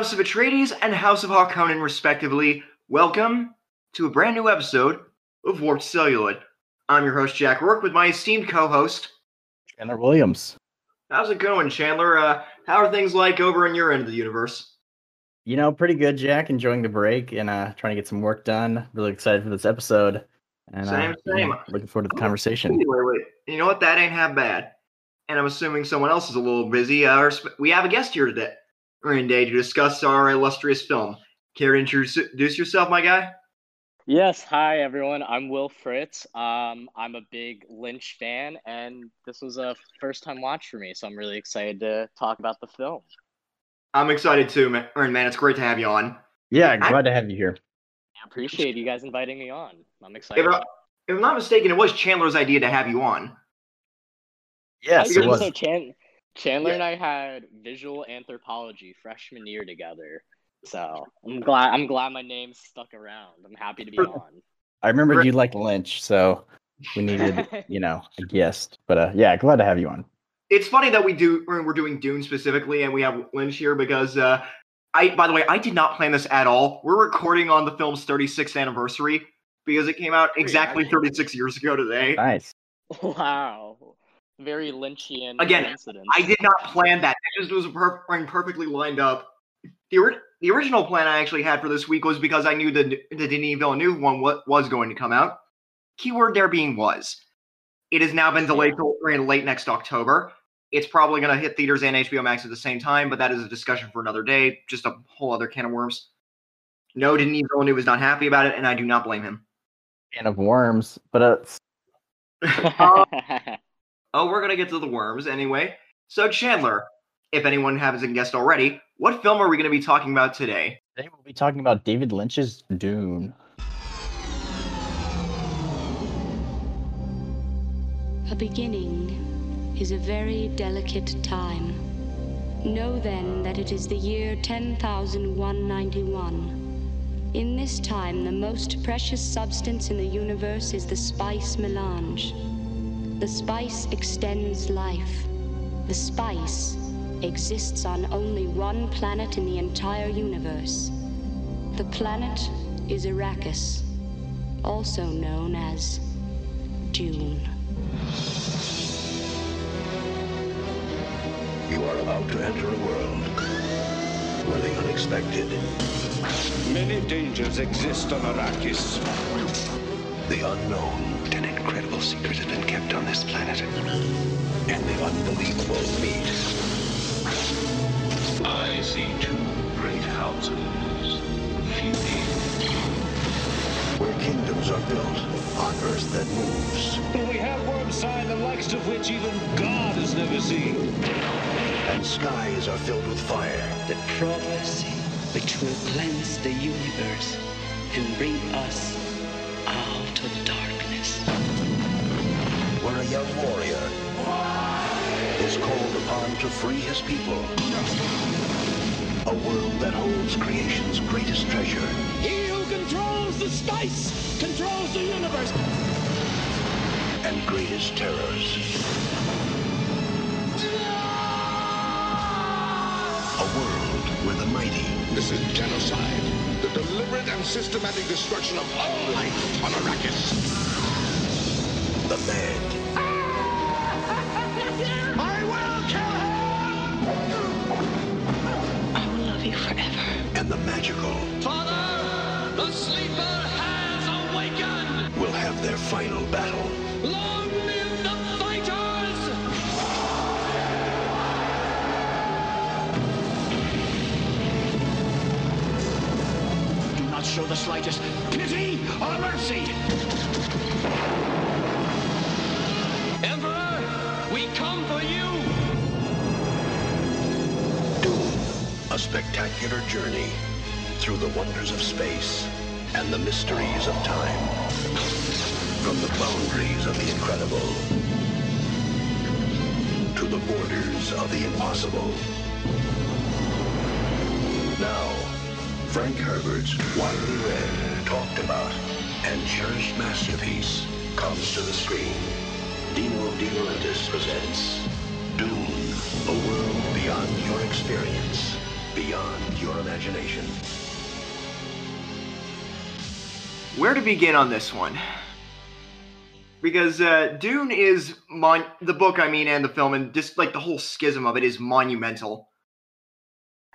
House of Atreides and House of Harkonnen, respectively. Welcome to a brand new episode of Warped Celluloid. I'm your host, Jack Rourke, with my esteemed co-host. Chandler Williams. How's it going, Chandler? Uh, how are things like over in your end of the universe? You know, pretty good, Jack. Enjoying the break and uh, trying to get some work done. Really excited for this episode. And uh, Same, you same. looking forward to the Oh, conversation. Wait, wait, wait. You know what? That ain't half bad. And I'm assuming someone else is a little busy. Uh, we have a guest here today, or today to discuss our illustrious film. Care to introduce yourself, my guy? Yes, hi everyone. I'm Will Fritz. Um, I'm a big Lynch fan, and this was a first time watch for me, so I'm really excited to talk about the film. I'm excited too, man. Man, it's great to have you on. Yeah, I- glad to have you here. I appreciate you guys inviting me on. I'm If, excited. I, if I'm not mistaken, it was Chandler's idea to have you on. Yes, I it was. so. Chan- Chandler Yeah. and I had visual anthropology freshman year together, so I'm glad. I'm glad my name stuck around. I'm happy to be on. I remember you like Lynch, so we needed, you know, a guest. But uh, yeah, glad to have you on. It's funny that we do we're we're doing Dune specifically, and we have Lynch here because uh, I. By the way, I did not plan this at all. We're recording on the film's 36th anniversary because it came out exactly 36 years ago today. Nice. wow, very Lynchian Again, coincidence. I did not plan that. It just was per- perfectly lined up. The, ori- the original plan I actually had for this week was because I knew the the Denis Villeneuve one wa- was going to come out. Keyword there being was. It has now been delayed till late next October. It's probably going to hit theaters and HBO Max at the same time, but that is a discussion for another day. Just a whole other can of worms. No, Denis Villeneuve is not happy about it, and I do not blame him. Can of worms, but uh, Oh, we're gonna get to the worms anyway. So Chandler, if anyone hasn't guessed already, what film are we gonna be talking about today? today we'll be talking about David Lynch's Dune. A beginning is a very delicate time. Know then that it is the year 10,191. In this time, the most precious substance in the universe is the spice melange. The spice extends life. The spice exists on only one planet in the entire universe. The planet is Arrakis, also known as Dune. You are about to enter a world where the unexpected, Many dangers exist on Arrakis. the unknown, An incredible secret has been kept on this planet. and the unbelievable meet. I see two great houses feuding. Where kingdoms are built on earth that moves, We have worm sign the likes of which even God has never seen. and skies are filled with fire. the prophecy which will cleanse the universe and bring us young warrior is called upon to free his people. A world that holds creation's greatest treasure He who controls the spice controls the universe. and greatest terrors. A world where the mighty This is genocide. The deliberate and systematic destruction of all life on Arrakis. the mad, the magical Father, the sleeper has awakened. will have their final battle. Long live the fighters! Do not show the slightest pity or mercy. Emperor, we come for you. A spectacular journey through the wonders of space and the mysteries of time. From the boundaries of the incredible to the borders of the impossible. Now, Frank Herbert's widely read, talked about, and cherished masterpiece comes to the screen. Dino De Laurentiis presents Dune, a world beyond your experience, beyond your imagination. Where to begin on this one? Because uh, Dune is mon- the book, I mean, and the film, and just like the whole schism of it is monumental.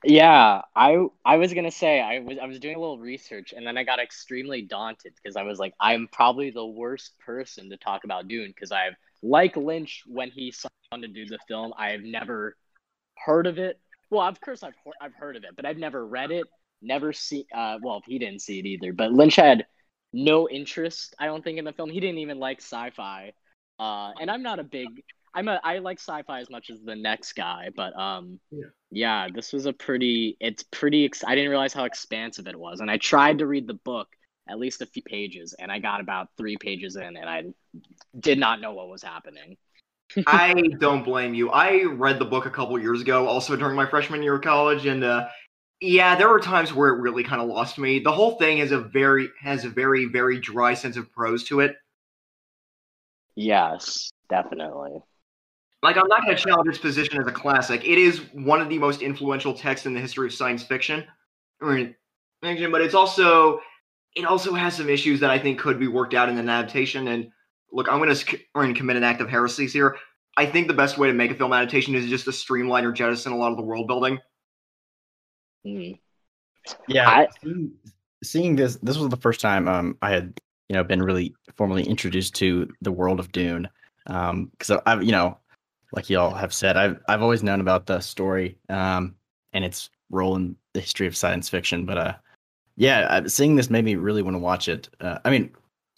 Yeah, I I was gonna say I was I was doing a little research and then I got extremely daunted because I was like I'm probably the worst person to talk about Dune because I've like Lynch when he signed on to do the film I've never heard of it. Well, of course I've I've heard of it, but I've never read it, never see. Uh, well, he didn't see it either. But Lynch had no interest, I don't think, in the film. He didn't even like sci-fi. Uh, and I'm not a big I'm a I like sci-fi as much as the next guy, but um Yeah. yeah, this was a pretty it's pretty ex- I didn't realize how expansive it was. And I tried to read the book at least a few pages and I got about 3 pages in and I did not know what was happening. I don't blame you. I read the book a couple years ago, also during my freshman year of college, and uh, yeah, there were times where it really kind of lost me. The whole thing has a very has a very very dry sense of prose to it. Yes, definitely. Like I'm not going to challenge its position as a classic. It is one of the most influential texts in the history of science fiction. I mean, fiction, but it's also it also has some issues that I think could be worked out in an adaptation. And look, I'm going to going to commit an act of heresies here. I think the best way to make a film adaptation is just to streamline or jettison a lot of the world building. Mhm. Yeah, I- seeing, seeing this, this was the first time um I had you know been really formally introduced to the world of Dune. Um, because I've you know, like y'all have said, I've I've always known about the story um and its role in the history of science fiction, but uh, yeah, seeing this made me really want to watch it. Uh, I mean,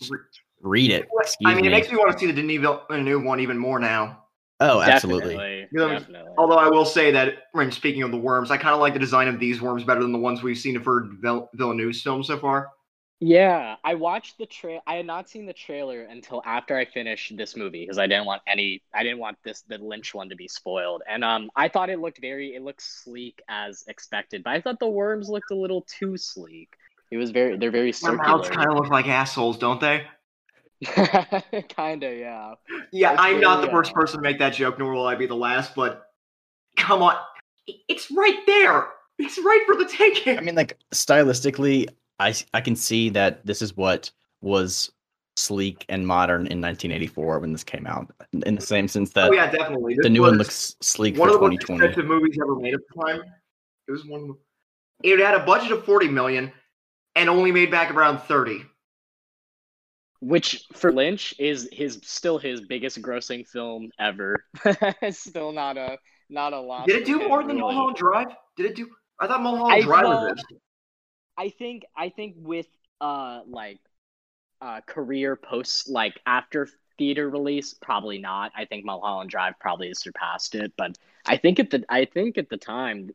Re- read it. I mean, me. it makes me want to see the Denis Villeneuve one even more now. oh, absolutely. Definitely. You know, definitely. Although I will say that, when speaking of the worms, I kind of like the design of these worms better than the ones we've seen for Vill- Villeneuve's film so far. Yeah, I watched the trail. I had not seen the trailer until after I finished this movie because I didn't want any. I didn't want this the Lynch one to be spoiled, and um, I thought it looked very. It looked sleek as expected, but I thought the worms looked a little too sleek. It was very. They're very Their mouths circular. kind of look like assholes, don't they? Kinda, yeah. Yeah, That's I'm not the very, first uh, person to make that joke, nor will I be the last, but come on. It's right there. It's right for the taking. I mean, like stylistically, I I can see that this is what was sleek and modern in 1984 when this came out. In the same sense that oh, yeah, definitely. the This new one looks sleek one for of the most 2020. expensive movies ever made at the time. It was one It had a budget of 40 million and only made back around 30. Which for Lynch is his still his biggest grossing film ever. it's still not a not a lot. Did it do more than really. Mulholland Drive? Did it do? I thought Mulholland I Drive thought- was this. I think I think with uh like uh career posts like after theater release, probably not. I think Mulholland Drive probably has surpassed it, but I think at the I think at the time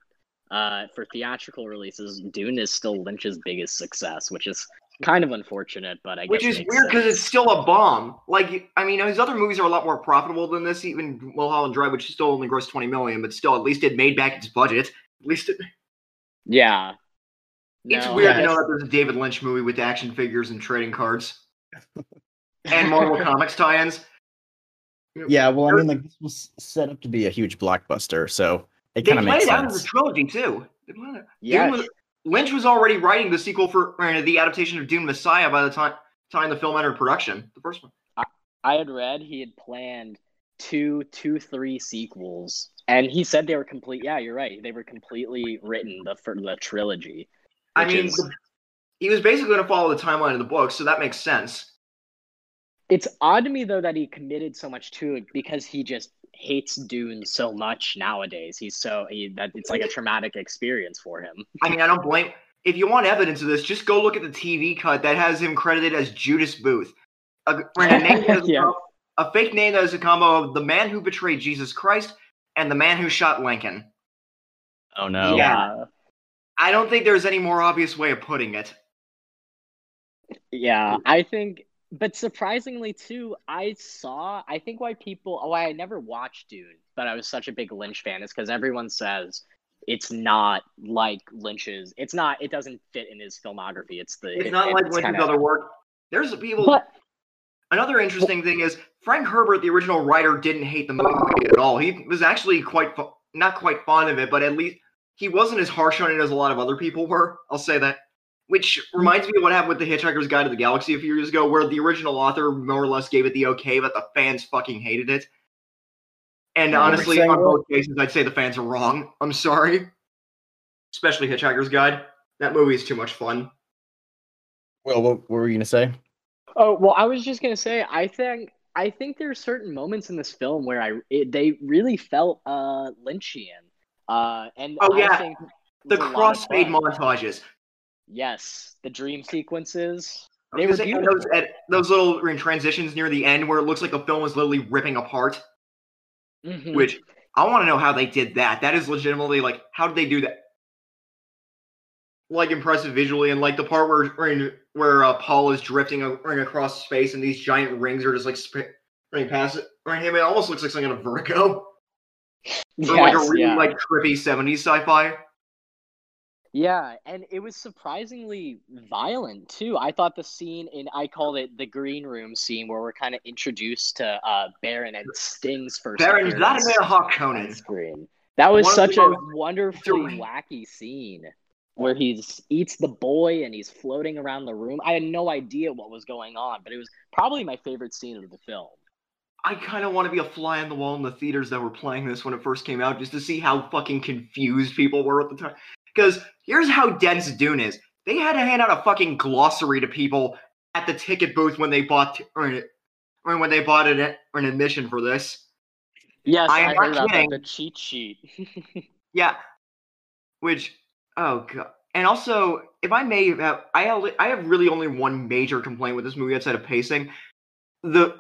uh for theatrical releases, Dune is still Lynch's biggest success, which is kind of unfortunate, but I Which is weird because it's still a bomb. Like, I mean, his other movies are a lot more profitable than this. Even Mulholland Drive, which still only grossed 20 million, but still, at least it made back its budget. At least it, yeah. it's No, weird yeah, to know it's- that there's a David Lynch movie with action figures and trading cards and Marvel Comics tie-ins. Yeah, well, I mean, like this was set up to be a huge blockbuster, so it They kind of played makes it out as a trilogy too. They played it- Yeah, Dune was- Lynch was already writing the sequel for or the adaptation of Dune Messiah by the time time the film entered production. The first one. I had read he had planned two, two, three sequels, and he said they were complete. Yeah, you're right. They were completely written the for the trilogy. I mean, is- he was basically going to follow the timeline of the book, so that makes sense. It's odd to me though that he committed so much to it because he just hates Dune so much nowadays. He's so he that it's like a traumatic experience for him. I mean, I don't blame. If you want evidence of this, just go look at the TV cut that has him credited as Judas Booth, a, a name that is a Yeah. com- a fake name that is a combo of the man who betrayed Jesus Christ and the man who shot Lincoln. Oh no! Yeah. I don't think there's any more obvious way of putting it. Yeah, I think but surprisingly too, I saw. I think why people. why I never watched Dune, but I was such a big Lynch fan is because everyone says it's not like Lynch's. It's not. It doesn't fit in his filmography. It's the. It's it- not like it's Lynch's kinda- other work. There's people. But Another interesting thing is Frank Herbert, the original writer, didn't hate the movie oh. at all. He was actually quite not quite fond of it, but at least he wasn't as harsh on it as a lot of other people were. I'll say that. Which reminds me of what happened with the Hitchhiker's Guide to the Galaxy a few years ago, where the original author more or less gave it the okay, but the fans fucking hated it. And Yeah, what were you honestly, on Will? both cases, I'd say the fans are wrong. I'm sorry. Especially Hitchhiker's Guide. That movie is too much fun. Well, what, what were you gonna say? Oh well, I was just gonna say, I think I think there are certain moments in this film where I it, they really felt uh Lynchian, uh, and Oh, I yeah. think The was a lot of crossfade montages. Yes, the dream sequences. They were gonna say, and beautiful. those, at, those little transitions near the end where it looks like the film was literally ripping apart. Mhm. Which I want to know how they did that. That is legitimately like, how did they do that? Like impressive visually, and like the part where where, where uh, Paul is drifting across space, and these giant rings are just like sp- running past it. Right, him, it almost looks like something out of Vertigo, or like a really yeah. like trippy '70s sci-fi. Yeah, and it was surprisingly violent too. I thought the scene in I called it the green room scene where we're kind of introduced to uh Baron and Sting's first Baron Vladimir Harkonnen. screen. That was One such a wonderfully wacky scene where he's eats the boy and he's floating around the room. I had no idea what was going on, but it was probably my favorite scene of the film. I kind of want to be a fly on the wall in the theaters that were playing this when it first came out, just to see how fucking confused people were at the time. Because here's how dense Dune is: they had to hand out a fucking glossary to people at the ticket booth when they bought or, or when they bought an, an admission for this. Yes, I I, am not that, kidding. the cheat sheet. Yeah, which oh god. And also, if I may have, I have, I have really only one major complaint with this movie outside of pacing. The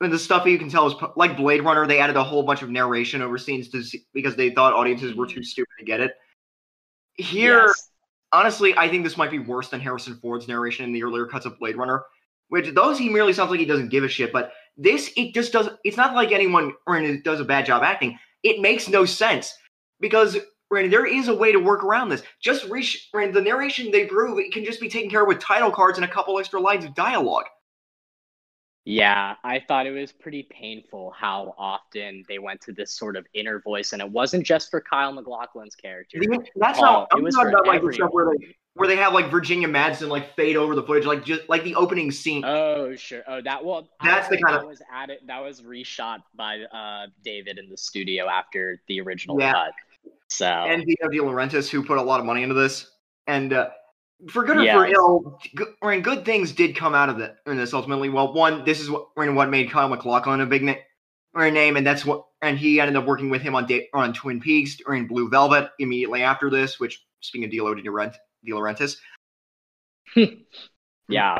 the the stuff you can tell is like Blade Runner. They added a whole bunch of narration over scenes to see, because they thought audiences were too mm. stupid to get it. Here, Yes. honestly, I think this might be worse than Harrison Ford's narration in the earlier cuts of Blade Runner. Which those he merely sounds like he doesn't give a shit, but this it just doesn't. It's not like anyone or it does a bad job acting. It makes no sense because Randy, there is a way to work around this. Just reach Randy, the narration they prove it can just be taken care of with title cards and a couple extra lines of dialogue. Yeah, I thought it was pretty painful how often they went to this sort of inner voice, and it wasn't just for Kyle MacLachlan's character. That's Paul, not. it was for about like the stuff where they where they have like Virginia Madsen like fade over the footage, like just like the opening scene. Oh sure. Oh that well. That's the kind that of- was added. That was reshot by uh David in the studio after the original Yeah. cut. So and Dino De Laurentiis, who put a lot of money into this. And uh, for good or for ill, good, I mean, good things did come out of it in this ultimately. Well, one, this is what I mean, what made Kyle MacLachlan a big na- or a name, and that's what, and he ended up working with him on da- on Twin Peaks or in Blue Velvet immediately after this. Which, speaking of De Laurent- De Laurentiis, yeah.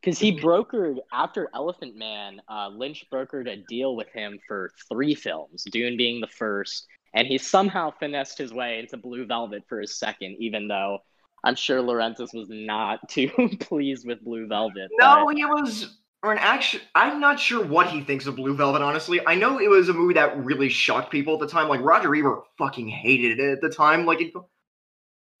Because he brokered after Elephant Man, uh, Lynch brokered a deal with him for three films, Dune being the first, and he somehow finessed his way into Blue Velvet for his second, even though I'm sure Laurentiis was not too pleased with Blue Velvet. no, but- he was. Or an action. I'm not sure what he thinks of Blue Velvet. Honestly, I know it was a movie that really shocked people at the time. Like Roger Ebert fucking hated it at the time. Like it,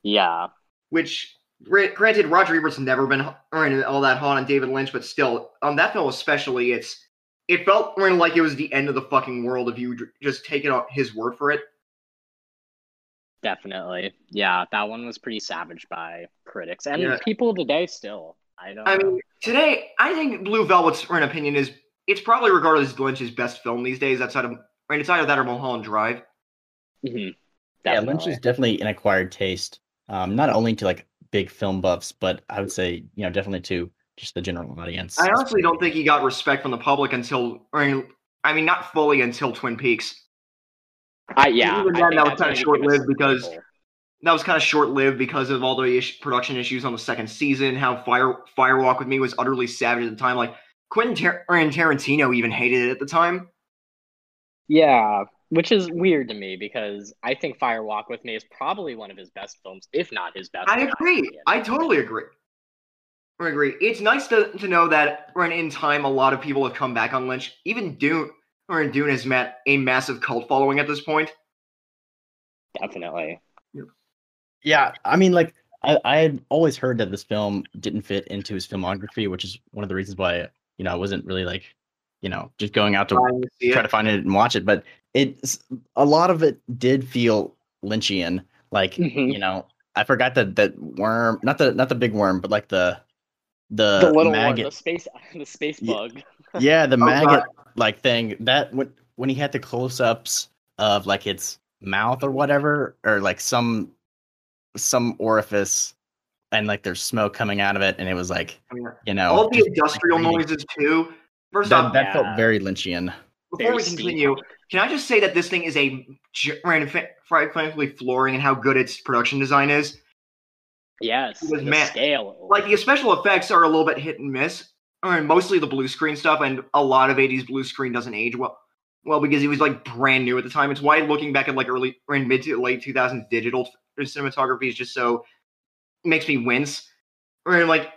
yeah. which granted Roger Ebert's never been all that hot on David Lynch, but still on that film especially, it's it felt like it was the end of the fucking world if you just take it on his word for it. Definitely. Yeah, that one was pretty savage by critics and Yeah. people today still. I don't I know. mean, today I think Blue Velvet's for an opinion is it's probably regarded as Lynch's best film these days. Outside of right, outside of that or Mulholland Drive. Mm-hmm. Yeah, Lynch is definitely an acquired taste, um, not only to like big film buffs, but I would say you know definitely to just the general audience. I honestly don't think he got respect from the public until, or, I mean, not fully until Twin Peaks. I, yeah, even then, that was he became a short-lived because- that was kind of short lived because of all the ish- production issues on the second season. How Fire Firewalk with Me was utterly savage at the time. Like Quentin Tar- and Tarantino even hated it at the time. Yeah, which is weird to me because I think Fire Walk with Me is probably one of his best films, if not his best. I agree. I totally agree. I agree. It's nice to, to know that when in time a lot of people have come back on Lynch. Even Dune or Dune has met a massive cult following at this point. Definitely. Yeah, I mean, like I, I had always heard that this film didn't fit into his filmography, which is one of the reasons why you know I wasn't really like, you know, just going out to Trying to see try it. to find it and watch it. But it's a lot of it did feel Lynchian. Like Mhm. you know, I forgot that that worm, not the not the big worm, but like the the, the little one, maggot. the space, the space Yeah. bug. yeah, the Oh, maggot God. Like thing that when when he had the close ups of like its mouth or whatever, or like some some orifice, and like there's smoke coming out of it, and it was like oh, you know all the industrial breathing. noises too. First That, off, that felt very Lynchian. before we very continue, steampunk. can I just say that this thing is a gi- and fa- frankly flooring and how good its production design is. Yes, It was the ma- scale. Like the special effects are a little bit hit and miss. I mean, mostly the blue screen stuff, and a lot of '80s blue screen doesn't age well. Well, because he was like brand new at the time. It's why looking back at like early or in mid to late 2000s digital cinematography is just so makes me wince. Or like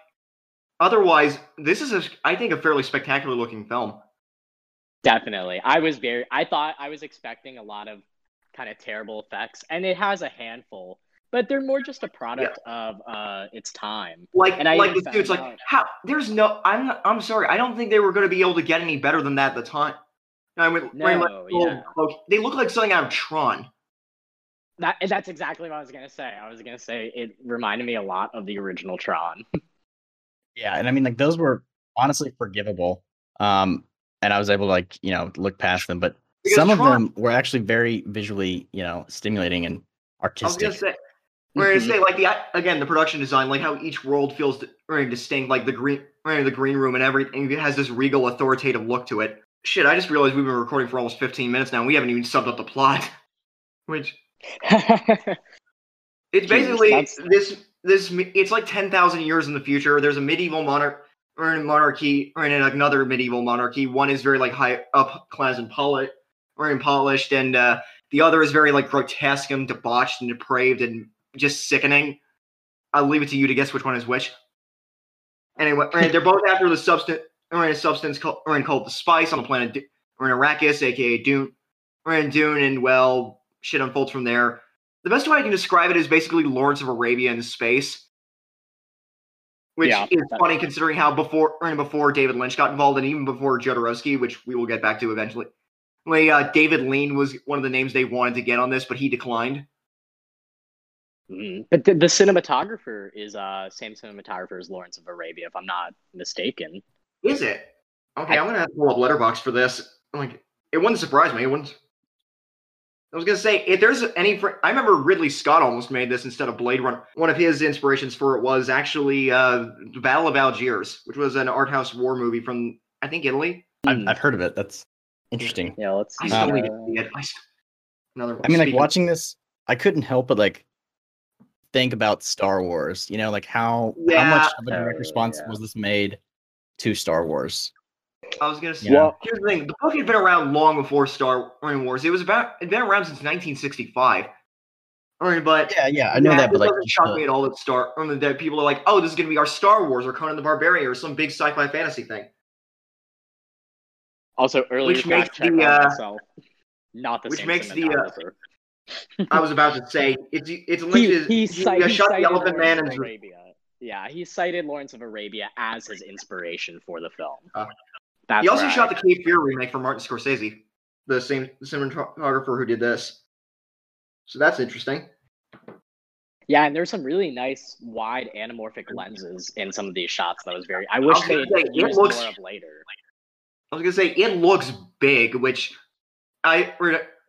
otherwise, this is a I think a fairly spectacular looking film. Definitely. I was very I thought I was expecting a lot of kind of terrible effects and it has a handful, but they're more just a product of uh its time. Like And I like even this dude's like how there's no I'm I'm sorry I don't think they were going to be able to get any better than that at the time. I mean, wearing, like, No, yeah. cloak- they look like something out of Tron. That that's exactly what I was going to say. I was going to say it reminded me a lot of the original Tron. Yeah, and I mean like those were honestly forgivable. Um, and I was able to like you know look past them, but Because some of them were actually very visually you know stimulating and I was artistic. gonna say, we're gonna Mhm. say like the again the production design, like how each world feels very distinct, like the green, the green room and everything. It has this regal, authoritative look to it. Shit, I just realized we've been recording for almost 15 minutes now. and We haven't even subbed up the plot, which it's basically this this. It's like 10,000 years in the future. There's a medieval monarch or a monarchy or in another medieval monarchy. One is very like high up class and polished, or in polished, and uh, the other is very like grotesque and debauched and depraved and just sickening. I'll leave it to you to guess which one is which. Anyway, they're both after the substance or in a substance called or in called the spice on the planet or in Arrakis, aka Dune, or in Dune, and well, shit unfolds from there. The best way I can describe it is basically Lawrence of Arabia in space. Which Yeah, is funny considering how before or before David Lynch got involved and even before Jodorowsky, which we will get back to eventually. Like, uh, David Lean was one of the names they wanted to get on this, but he declined. Mhm. But the, the cinematographer is uh same cinematographer as Lawrence of Arabia, if I'm not mistaken. Is it? Okay, I- I'm gonna have to pull up Letterboxd for this. I'm Like, it wouldn't surprise me. It wouldn't. I was gonna say if there's any. Fr- I remember Ridley Scott almost made this instead of Blade Runner. One of his inspirations for it was actually uh, the Battle of Algiers, which was an art house war movie from I think Italy. I've, Hmm. I've heard of it. That's interesting. Yeah, let's I see. still Um, need to see it. I st- another one. I mean, like Speaking- watching this, I couldn't help but like think about Star Wars. You know, like how how much of a direct response yeah. was this made to Star Wars? I was gonna say. You know? Well, Here's the thing: the book had been around long before Star Wars. It was about it'd been around since 1965. I mean, but Yeah, yeah, I know that, but it like, doesn't shock me at all that Star or that people are like, oh, this is gonna be our Star Wars or Conan the Barbarian or some big sci-fi fantasy thing. also earlier which makes the, uh, myself. Not the which same makes the, uh, cinematographer. I was about to say it's it's he, Lynch's. he, He, he shot the Elephant Man in Arabia. Yeah, he cited Lawrence of Arabia as his inspiration for the film. Uh, he also shot I- the Cape Fear remake for Martin Scorsese, the same cinematographer who did this. So that's interesting. Yeah, and there's some really nice wide anamorphic lenses in some of these shots. That was very. I wish was they say, used looks- more of later. I was gonna say it looks big, which I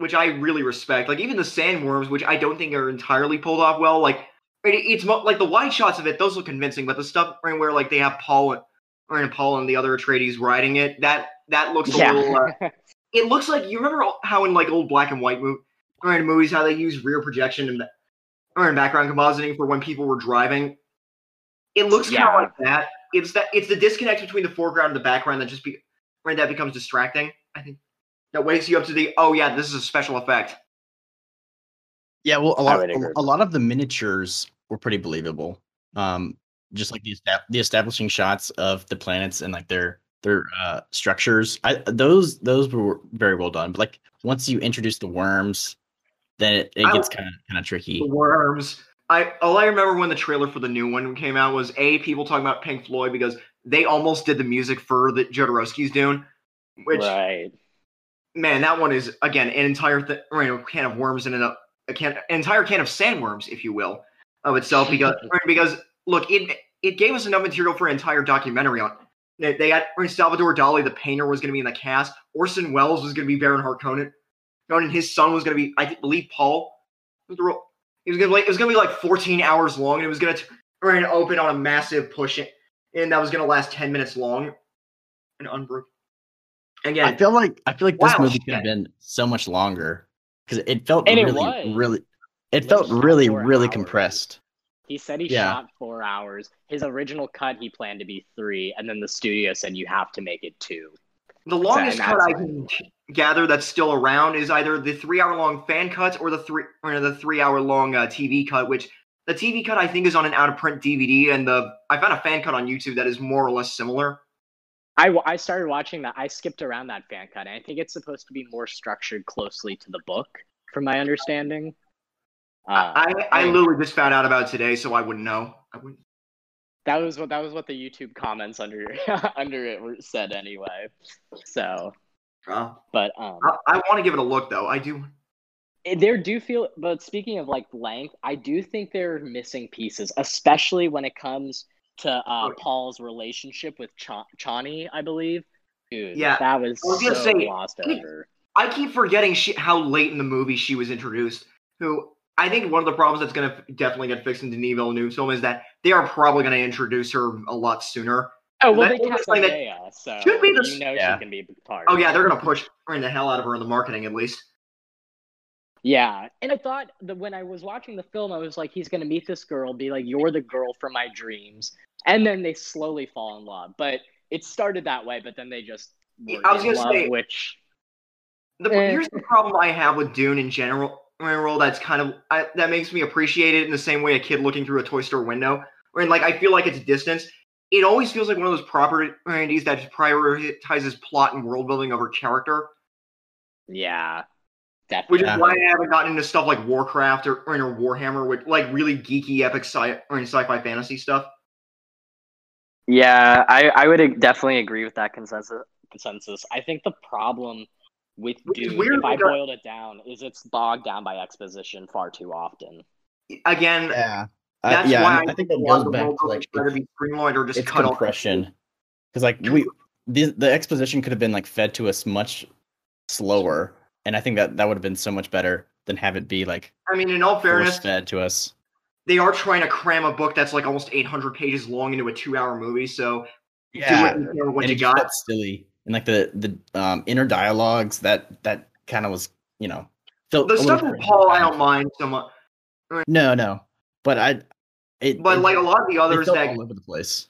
which I really respect. Like even the sandworms, which I don't think are entirely pulled off well. Like it, it's mo- like the wide shots of it; those look convincing. But the stuff right, where like they have Paul and or and Paul and the other Atreides riding it, that that looks a little. Uh, it looks like you remember how in like old black and white or in movies how they use rear projection and or in background compositing for when people were driving. It looks kind of like that. It's that it's the disconnect between the foreground and the background that just be right that becomes distracting. I think that wakes you up to the oh yeah this is a special effect. Yeah, well, a I lot, a, a lot of the miniatures were pretty believable. Um, just like the the establishing shots of the planets and like their their uh structures. I those those were very well done. But like once you introduce the worms, then it, it gets kind of kind of tricky. The worms. I all I remember when the trailer for the new one came out was a people talking about Pink Floyd because they almost did the music for the Jodorowsky's Dune, which right. Man, that one is again an entire th- you know, can of worms and a, a can, an entire can of sandworms, if you will, of itself. Because because look, it it gave us enough material for an entire documentary on. They, they had Salvador Dali, the painter, was going to be in the cast. Orson Welles was going to be Baron Harkonnen. And his son was going to be, I believe Paul. was. It was going to be, it was going to be like 14 hours long, and it was going to turn open on a massive push, and that was going to last 10 minutes long. And unbroken. Again, I feel like I feel like this Wow, movie could have been so much longer because it felt And really was. really it Lynch felt really really hours. compressed. He said he Yeah. shot four hours. His original cut he planned to be three, and then the studio said you have to make it two. The longest and cut I can gather that's still around is either the three-hour-long fan cut or the three or the three-hour-long uh, TV cut. Which the TV cut I think is on an out-of-print DVD, and the I found a fan cut on YouTube that is more or less similar. I, I started watching that. I skipped around that fan cut, and I think it's supposed to be more structured closely to the book, from my understanding. Uh, I I literally just found out about it today, so I wouldn't know. I wouldn't. that was what that was what the YouTube comments under under it were, said anyway. So, Uh, but um, I, I want to give it a look though. I do. There do feel but speaking of like length i do think they're missing pieces especially when it comes to uh Okay. paul's relationship with Cha- chani i believe dude Yeah, that was, I was gonna so say, lost he- over I keep forgetting she, how late in the movie she was introduced. Who I think one of the problems that's going to definitely get fixed in Denis Villeneuve's film is that they are probably going to introduce her a lot sooner. oh well they it cast was like that- Leia, so should be the- you know Yeah. she can be a part Oh yeah, they're going to push her the hell out of her in the marketing at least. Yeah, and I thought that when I was watching the film, I was like, he's gonna meet this girl, be like, "You're the girl from my dreams," and then they slowly fall in love. But it started that way, but then they just I was gonna love, say- which The, Eh. Here's the problem I have with Dune in general. General, that's kind of I, that makes me appreciate it in the same way a kid looking through a toy store window. Where like I feel like it's distance. It always feels like one of those properties that prioritizes plot and world building over character. yeah, Which definitely. Yeah. is why I haven't gotten into stuff like Warcraft or, or, Warhammer, with like really geeky epic sci or sci-fi fantasy stuff. Yeah, I, I would definitely agree with that consensus. Consensus. I think the problem with Which Dune, if I boiled it down, is it's bogged down by exposition far too often. Again, Yeah. Uh, that's yeah, why and I think that a lot goes back to like try to be streamlined or just cut off. compression because like we the, the exposition could have been like fed to us much slower and i think that that would have been so much better than have it be like I mean, in all fairness, force fed to us they are trying to cram a book that's like almost 800 pages long into a two-hour movie. So do yeah. what, you know, what and you got. silly. And like the the um inner dialogues that that kind of was you know felt The stuff with Paul, I don't mind so much, no no. But i it but it- like a lot of the others that all over the place.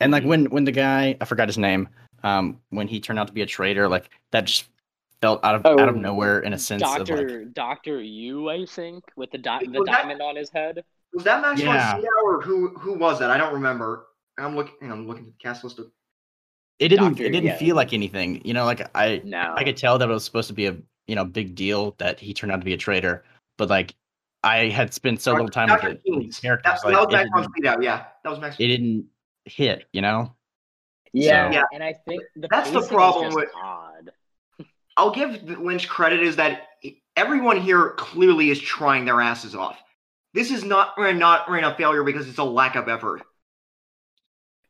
And like when when the guy i forgot his name um when he turned out to be a traitor like that just felt out of out of Oh, nowhere in a sense of like Doctor Doctor Yueh, I think, with the di- the Was that- diamond on his head. was that Max von Yeah. Sydow or who who was that? I don't remember. I'm looking. I'm looking at the cast list of. it didn't Doctor, it didn't yeah. feel like anything you know like i No, i could tell that it was supposed to be a you know big deal that he turned out to be a traitor but like i had spent so little time Dr. with the, Kynes. these characters That, like that was it, Max von didn't, Sydow. Yeah, that was Max. it didn't hit you know yeah, So- Yeah. and I think the That's the pacing is problem just with- odd. I'll give Lynch credit is that everyone here clearly is trying their asses off. This is not uh, not uh, a failure because it's a lack of effort.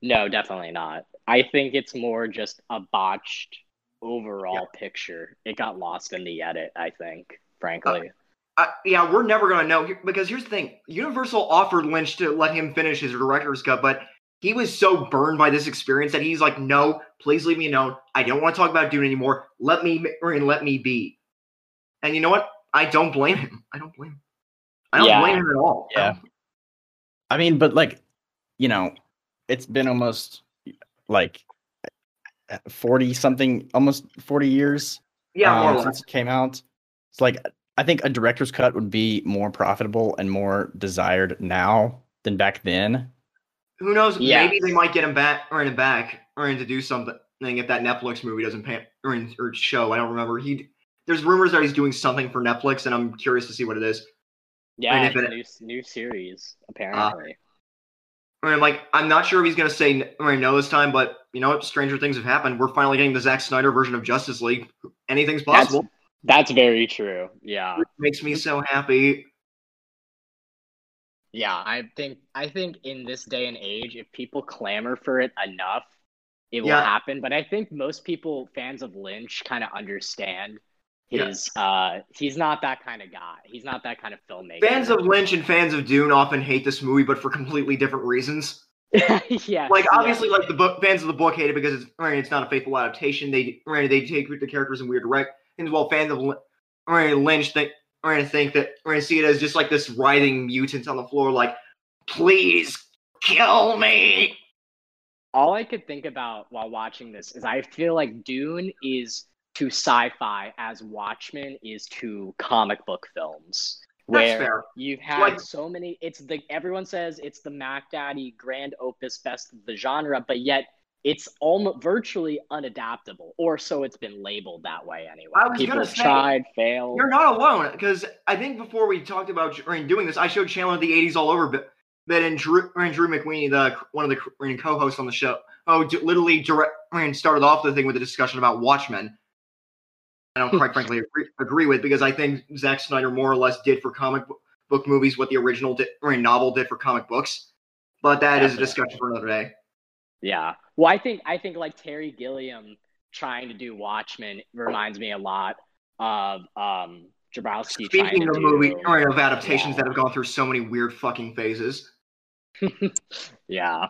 No, definitely not. I think it's more just a botched overall picture. It got lost in the edit. I think, frankly. Uh, yeah, we're never gonna know because here's the thing: Universal offered Lynch to let him finish his director's cut, but he was so burned by this experience that he's like, "No, please leave me alone. I don't want to talk about Dune anymore. Let me or let me be." And you know what? I don't blame him. I don't blame him. I don't Yeah. blame him at all. I Yeah. don't- i mean but like you know it's been almost like 40 something almost 40 years yeah, um, since it came out. It's like I think a director's cut would be more profitable and more desired now than back then. Who knows? Maybe they might get him back or in back or in to do something if that Netflix movie doesn't pan or, in, or show. I don't remember. He there's rumors that he's doing something for Netflix, and I'm curious to see what it is. Yeah, And if a it- new new series uh, apparently. I mean, like, I'm not sure if he's gonna say or no this time, but you know what? Stranger things have happened. We're finally getting the Zack Snyder version of Justice League. Anything's That's- possible. That's very true. Yeah. It makes me so happy. Yeah, I think I think in this day and age, if people clamor for it enough, it will Yeah. happen. But I think most people, fans of Lynch, kind of understand Yeah. Uh, he's not that kind of guy. He's not that kind of filmmaker. Fans of Lynch and fans of Dune often hate this movie, but for completely different reasons. yeah, Like obviously, like the book fans of the book hate it because it's it's not a faithful adaptation. They they take the characters in weird directions. While fans of Lynch think right, think that we're gonna see it as just like this writhing mutant on the floor, like please kill me. all I could think about while watching this is I feel like Dune is to sci-fi as Watchmen is to comic book films. That's Where fair. you've had Like- so many it's the everyone says it's the Mac Daddy grand opus best of the genre, but yet it's almost virtually unadaptable, or so it's been labeled that way anyway. I was People gonna say, tried, failed. You're not alone because I think before we talked about or in doing this, I showed Chandler the '80s all over, but but and Drew and Drew McWeeny, the one of the co-hosts on the show, oh, d- literally direct mean, started off the thing with a discussion about Watchmen. I don't hmm. quite frankly agree, agree with because I think Zack Snyder more or less did for comic book movies what the original did, or novel did for comic books. But that is a discussion for another day. Yeah. Well, I think I think like Terry Gilliam trying to do Watchmen reminds me a lot of um Jodorowsky trying Speaking to of do movie or of adaptations yeah. that have gone through so many weird fucking phases. yeah.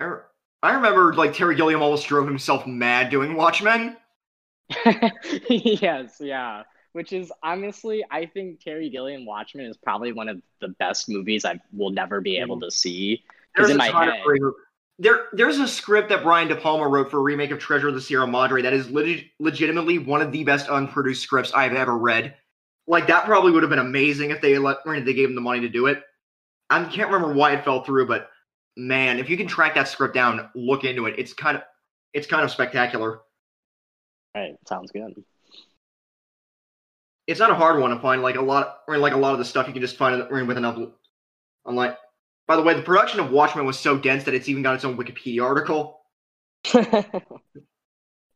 I, I remember like Terry Gilliam almost drove himself mad doing Watchmen. yes, yeah. Which is honestly, I think Terry Gilliam Watchmen is probably one of the best movies I will never be able to see. Because There's in my head, there, there's a script that Brian De Palma wrote for a remake of Treasure of the Sierra Madre that is leg- legitimately one of the best unproduced scripts I've ever read. Like that probably would have been amazing if they let if they gave him the money to do it. I can't remember why it fell through, but man, if you can track that script down, look into it. It's kind of it's kind of spectacular. right, sounds good. It's not a hard one to find. Like a lot, or like a lot of the stuff you can just find it with enough. Online. By the way, the production of Watchmen was so dense that it's even got its own Wikipedia article.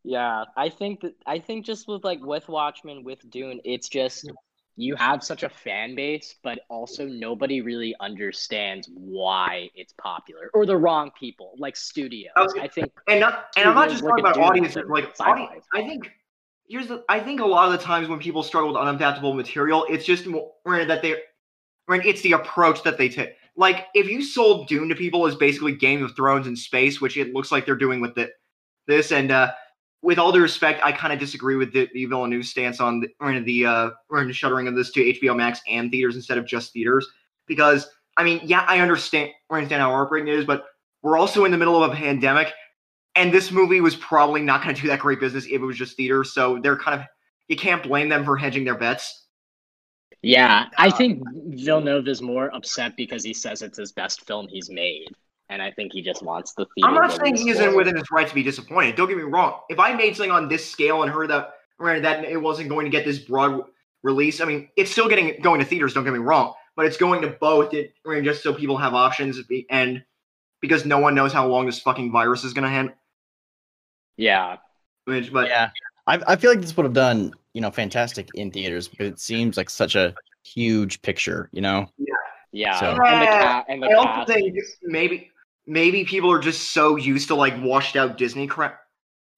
yeah, I think that I think just with like with Watchmen, with Dune, it's just you have such a fan base, but also nobody really understands why it's popular or the wrong people, like studios. I think and not and I'm not just talking about audiences. Like sci-fi I think here's the I think a lot of the times when people struggle with unadaptable material, it's just more that they right, it's the approach that they take. Like if you sold Dune to people as basically Game of Thrones in space, which it looks like they're doing with the, this, and uh, with all due respect, I kind of disagree with the, the Villeneuve stance on the, or the uh, or the shuttering of this to HBO Max and theaters instead of just theaters. Because I mean, yeah, I understand I understand how heartbreaking it is, but we're also in the middle of a pandemic, and this movie was probably not going to do that great business if it was just theaters. So they're kind of you can't blame them for hedging their bets. Yeah, I Uh, think Villeneuve is more upset because he says it's his best film he's made, and I think he just wants the theater. I'm not saying he isn't within his right to be disappointed. Don't get me wrong. If I made something on this scale and heard that that it wasn't going to get this broad release, I mean, it's still getting going to theaters. Don't get me wrong, but it's going to both. It, I mean, just so people have options, and because no one knows how long this fucking virus is going to hand. Yeah, Which, but yeah, I, I feel like this would have done you know fantastic in theaters but it seems like such a huge picture. You know, yeah, So- and the Yeah, and the I also cast think maybe maybe people are just so used to like washed out Disney crap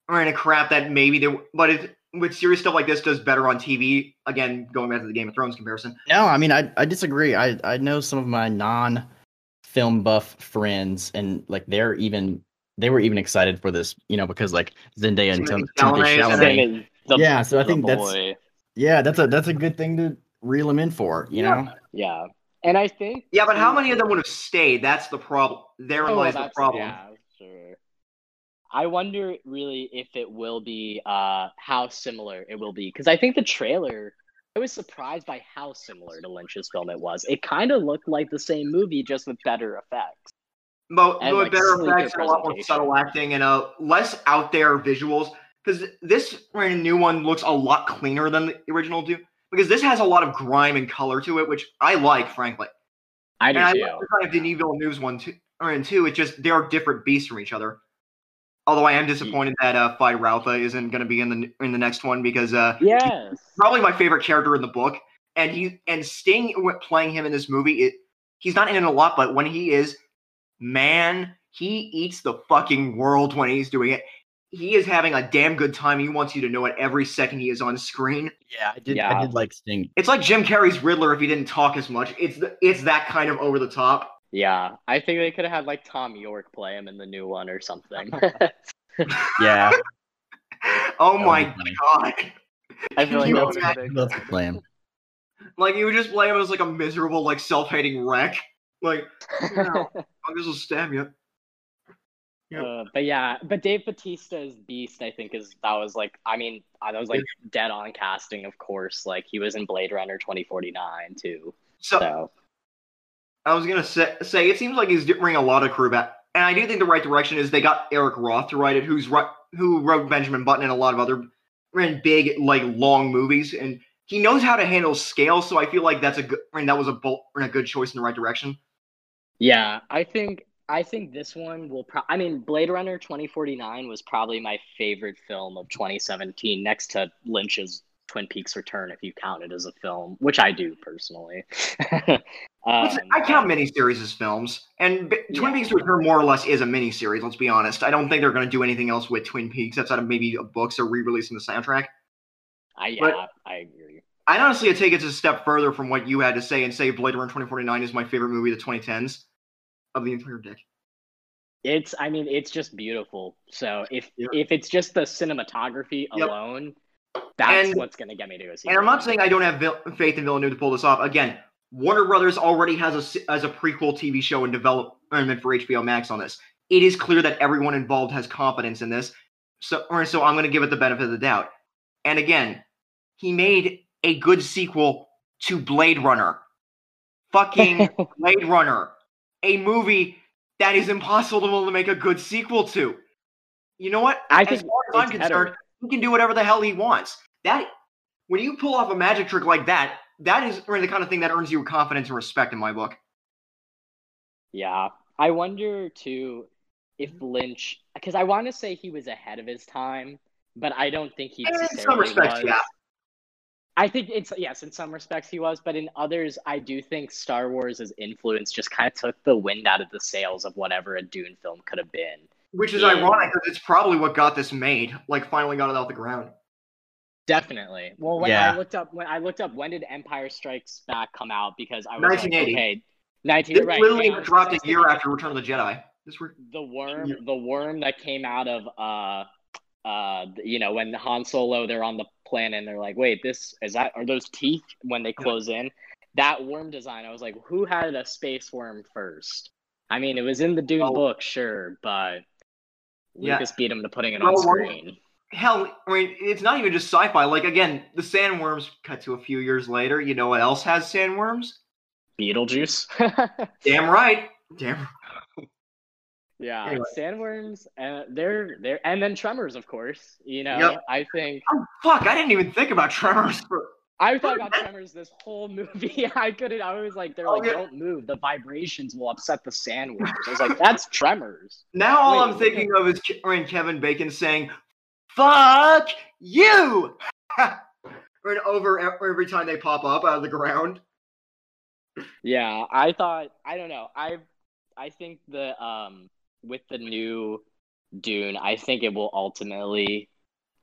or in a crap that maybe they but it with serious stuff like this does better on TV. Again, going back to the Game of Thrones comparison. no, I mean I I disagree. I I know some of my non film buff friends and like they're even they were even excited for this. You know because like Zendaya and Tim- Timothy Timothy Chalamet. Chalamet. Same as the- Yeah, so I think that's boy. yeah that's a that's a good thing to reel them in for. You know. yeah, and I think Yeah, but how many of them would have stayed? That's the problem. Therein Oh, lies the problem. Yeah, sure. I wonder really if it will be uh how similar it will be because I think the trailer. I was surprised by how similar to Lynch's film it was. It kind of looked like the same movie, just with better effects. But And, like, better effects and a lot more subtle acting and uh less out there visuals. Because this new one looks a lot cleaner than the original do. Because this has a lot of grime and color to it, which I like, frankly. I do and I too. like the kind of Denis Villeneuve's one too. Or in two, it's just they're different beasts from each other. Although I am disappointed that uh, Feyd-Rautha isn't going to be in the in the next one because uh, Yes. probably my favorite character in the book, and he and Sting playing him in this movie, it he's not in it a lot, but when he is, man, he eats the fucking world when he's doing it. He is having a damn good time. He wants you to know it every second he is on screen. Yeah, I did. Yeah. I did like Sting. It's like Jim Carrey's Riddler if he didn't talk as much. It's the, it's that kind of over the top. Yeah, I think they could have had like Thom Yorke play him in the new one or something. Yeah, Oh That my god! I feel like that's that know, would have been I'd love to play him. Like you would just play him as like a miserable, like self-hating wreck. Like good. I'll just stab you. Yep. Uh, but yeah, but Dave Batista's Beast, I think, is that was like, I mean, that was like dead on casting, of course. Like he was in Blade Runner twenty forty nine too. So So I was gonna say, say it seems like he's bringing a lot of crew back, and I do think the right direction is they got Eric Roth to write it, who's who wrote Benjamin Button and a lot of other in big like long movies, and he knows how to handle scale. So I feel like that's a good, I mean, that was a bolt and a good choice in the right direction. Yeah, I think I think this one will. Pro- I mean, Blade Runner twenty forty nine was probably my favorite film of twenty seventeen, next to Lynch's Twin Peaks Return, if you count it as a film, which I do personally. um, I count miniseries as films, and B- Twin Yeah. Peaks Return more or less is a miniseries. Let's be honest. I don't think they're going to do anything else with Twin Peaks outside of maybe books or re-releasing the soundtrack. I yeah, but- I agree. I'd honestly take it a step further from what you had to say and say Blade Runner 2049 is my favorite movie of the 2010s of the entire decade. It's I mean it's just beautiful. So if Yeah. if it's just the cinematography Yep. alone, that's And- what's gonna get me to go see. And I'm not saying I don't have Vil- faith in Villeneuve to pull this off. Again, Warner Brothers already has a as a prequel TV show in development for HBO Max on this. It is clear that everyone involved has confidence in this. So, or so I'm going to give it the benefit of the doubt. And again, he made a good sequel to Blade Runner. Fucking Blade Runner, a movie that is impossible to make a good sequel to. You know what? I as far as I'm concerned, better. he can do whatever the hell he wants. That when you pull off a magic trick like that, that is really the kind of thing that earns you confidence and respect in my book. Yeah. I wonder too if mm-hmm. Lynch because I want to say he was ahead of his time, but I don't think he In some respects, was. yeah. I think it's yes, in some respects he was, but in others, I do think Star Wars' influence just kind of took the wind out of the sails of whatever a Dune film could have been. Which is Yeah. ironic because it's probably what got this made. Like finally got it off the ground. Definitely. Well, when Yeah. I looked up when I looked up when did Empire Strikes Back come out because I was 1980. like, okay, nineteen. This right, literally yeah, dropped a year thinking after Return of the Jedi. This were the worm, Yeah. the worm that came out of uh, uh, you know, when Han Solo they're on the planet and they're like, wait, this is that are those teeth when they close in? That worm design, I was like, who had a space worm first? I mean, it was in the Dune Oh. book, sure, but Yeah. Lucas beat him to putting it Oh, on screen. hell. I mean, it's not even just sci-fi. Like again, the sandworms cut to a few years later. You know what else has sandworms? Beetlejuice. Damn right. Damn. Yeah, Anyway. sandworms, uh, they're they're, and then tremors, of course. You know, Yep. I think Oh fuck! I didn't even think about Tremors. For, I thought about tremors this whole movie. I couldn't. I was like, they're Oh, like, yeah. don't move. The vibrations will upset the sandworms. I was like, that's tremors. now all Wait, I'm thinking of is Ke- Kevin Bacon saying, "Fuck you," and over every time they pop up out of the ground. Yeah, I thought. I don't know. I I think the um with the new Dune, I think it will ultimately.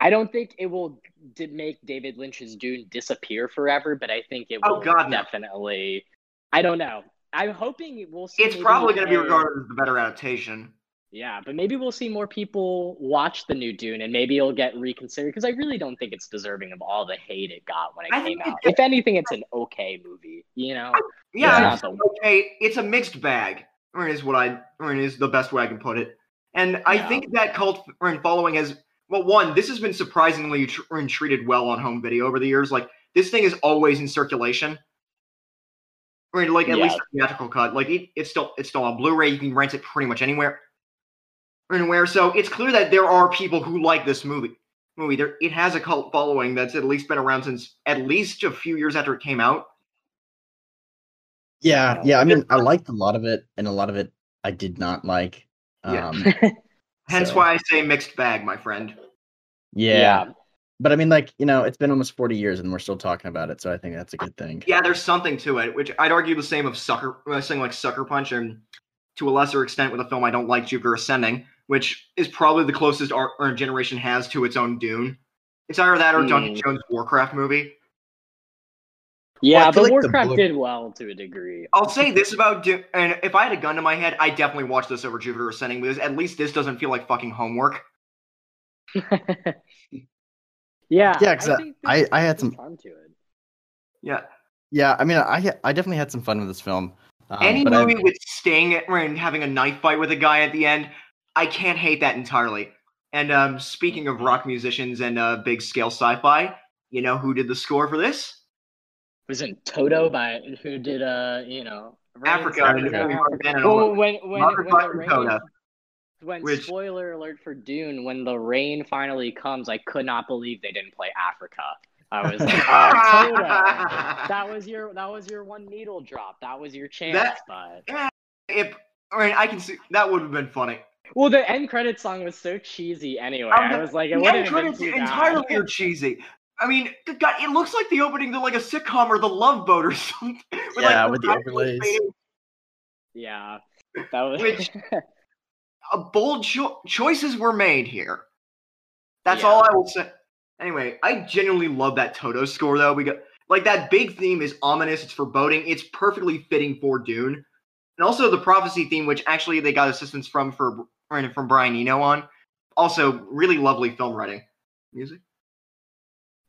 I don't think it will d- make David Lynch's Dune disappear forever, but I think it Oh, will God, no. definitely. I don't know. I'm hoping we'll see. It's probably going to be regarded as the better adaptation. Yeah, but maybe we'll see more people watch the new Dune, and maybe it'll get reconsidered because I really don't think it's deserving of all the hate it got when it I came out. it- If anything, it's an okay movie. You know? Yeah, It's it's okay. It's a mixed bag, or is what I, or is the best way I can put it. And I Yeah. think that cult and following has, well, one, this has been surprisingly tr- treated well on home video over the years. Like this thing is always in circulation. I mean, like at Yeah. least the theatrical cut. Like it, it's still it's still on Blu-ray. You can rent it pretty much anywhere. Anywhere. So it's clear that there are people who like this movie. Movie. There, it has a cult following that's at least been around since at least a few years after it came out. Yeah, yeah. I mean, I liked a lot of it, and a lot of it I did not like. Yeah. Um, Hence so- why I say mixed bag, my friend. yeah. But I mean, like you know, it's been almost forty years, and we're still talking about it, so I think that's a good thing. Yeah, there's something to it, which I'd argue the same of Sucker, uh, something like Sucker Punch, and to a lesser extent with a film I don't like, Jupiter Ascending, which is probably the closest our, our generation has to its own Dune. It's either that or Duncan Hmm. Jones' Warcraft movie. Yeah, I feel but like the Warcraft book- did well to a degree. I'll say this about Dune, and if I had a gun to my head, I definitely watch this over Jupiter Ascending because at least this doesn't feel like fucking homework. yeah, Yeah, 'cause I- think I- I had some some- fun to it. Yeah, Yeah, I mean, I I definitely had some fun with this film. Um, any but I- movie with Sting and having a knife fight with a guy at the end, I can't hate that entirely. And um, speaking of rock musicians and uh, big scale sci-fi, you know who did the score for this? Was it Toto by who did uh you know Rain- Africa. Africa? and Mark Bannon and all Well, that. when when Margaret when Button rain, Coda, when which- spoiler alert for Dune, when the rain finally comes, I could not believe they didn't play Africa. I was like, oh, Toto, that was your that was your one needle drop. That was your chance, That- but if I mean, I can see that would have been funny. well, the end credit song was so cheesy anyway. Um, I was like, it the wouldn't end credits entirely are cheesy. I mean, God, it looks like the opening to like a sitcom or The Love Boat or something. With, Yeah, like, with the backwards overlays. fading. Yeah, that was. Which- A bold cho- choices were made here. That's Yeah. all I will say. Anyway, I genuinely love that Toto score though. We got like that big theme is ominous. It's foreboding. It's perfectly fitting for Dune, and also the prophecy theme, which actually they got assistance from for from Brian Eno on. Also, really lovely film writing. Music.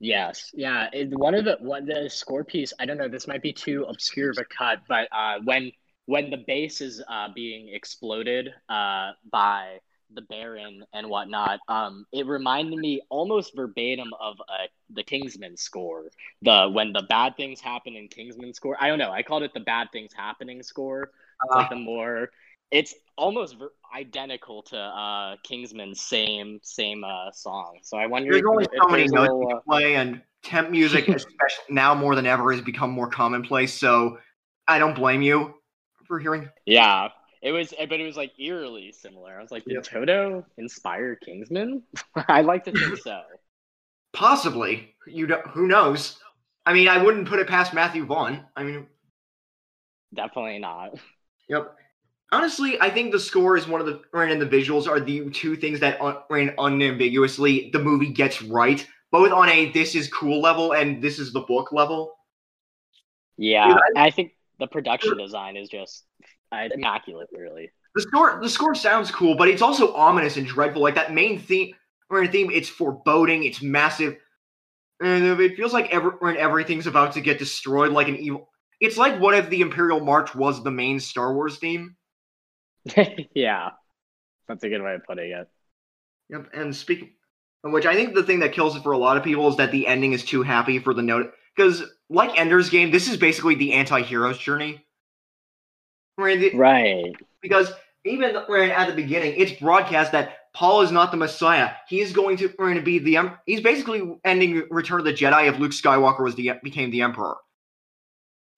Yes, yeah. It, one of the one the score piece. I don't know. This might be too obscure of a cut, but uh, when when the base is uh, being exploded uh, by the Baron and whatnot, um, it reminded me almost verbatim of uh, the Kingsman score. The when the bad things happen in Kingsman score. I don't know. I called it the bad things happening score. It's like the more. It's almost ver- identical to uh, Kingsman's same same uh, song. So I wonder. There's if- only so many notes little, uh, play, and temp music, especially now more than ever, has become more commonplace. So I don't blame you for hearing. Yeah, it was, but it was like eerily similar. I was like, did Yep. Toto inspire Kingsman? I like to think so. Possibly, you don't, who knows? I mean, I wouldn't put it past Matthew Vaughn. I mean, Definitely not. Yep. Honestly, I think the score is one of the and the visuals are the two things that and unambiguously the movie gets right, both on a this is cool level and this is the book level. Yeah, Dude, I think the production design is just uh, immaculate, really. The score the score sounds cool, but it's also ominous and dreadful. Like that main theme or theme, it's foreboding, it's massive, and it feels like every, when everything's about to get destroyed, like an evil. It's like what if the Imperial March was the main Star Wars theme? yeah, that's a good way of putting it. Yep. And speaking, which I think the thing that kills it for a lot of people is that the ending is too happy for the note. Because like Ender's Game, this is basically the anti-hero's journey. Where the- Right. Because even at the beginning, it's broadcast that Paul is not the Messiah. He is going to, going to be the. He's basically ending Return of the Jedi if Luke Skywalker was the became the Emperor.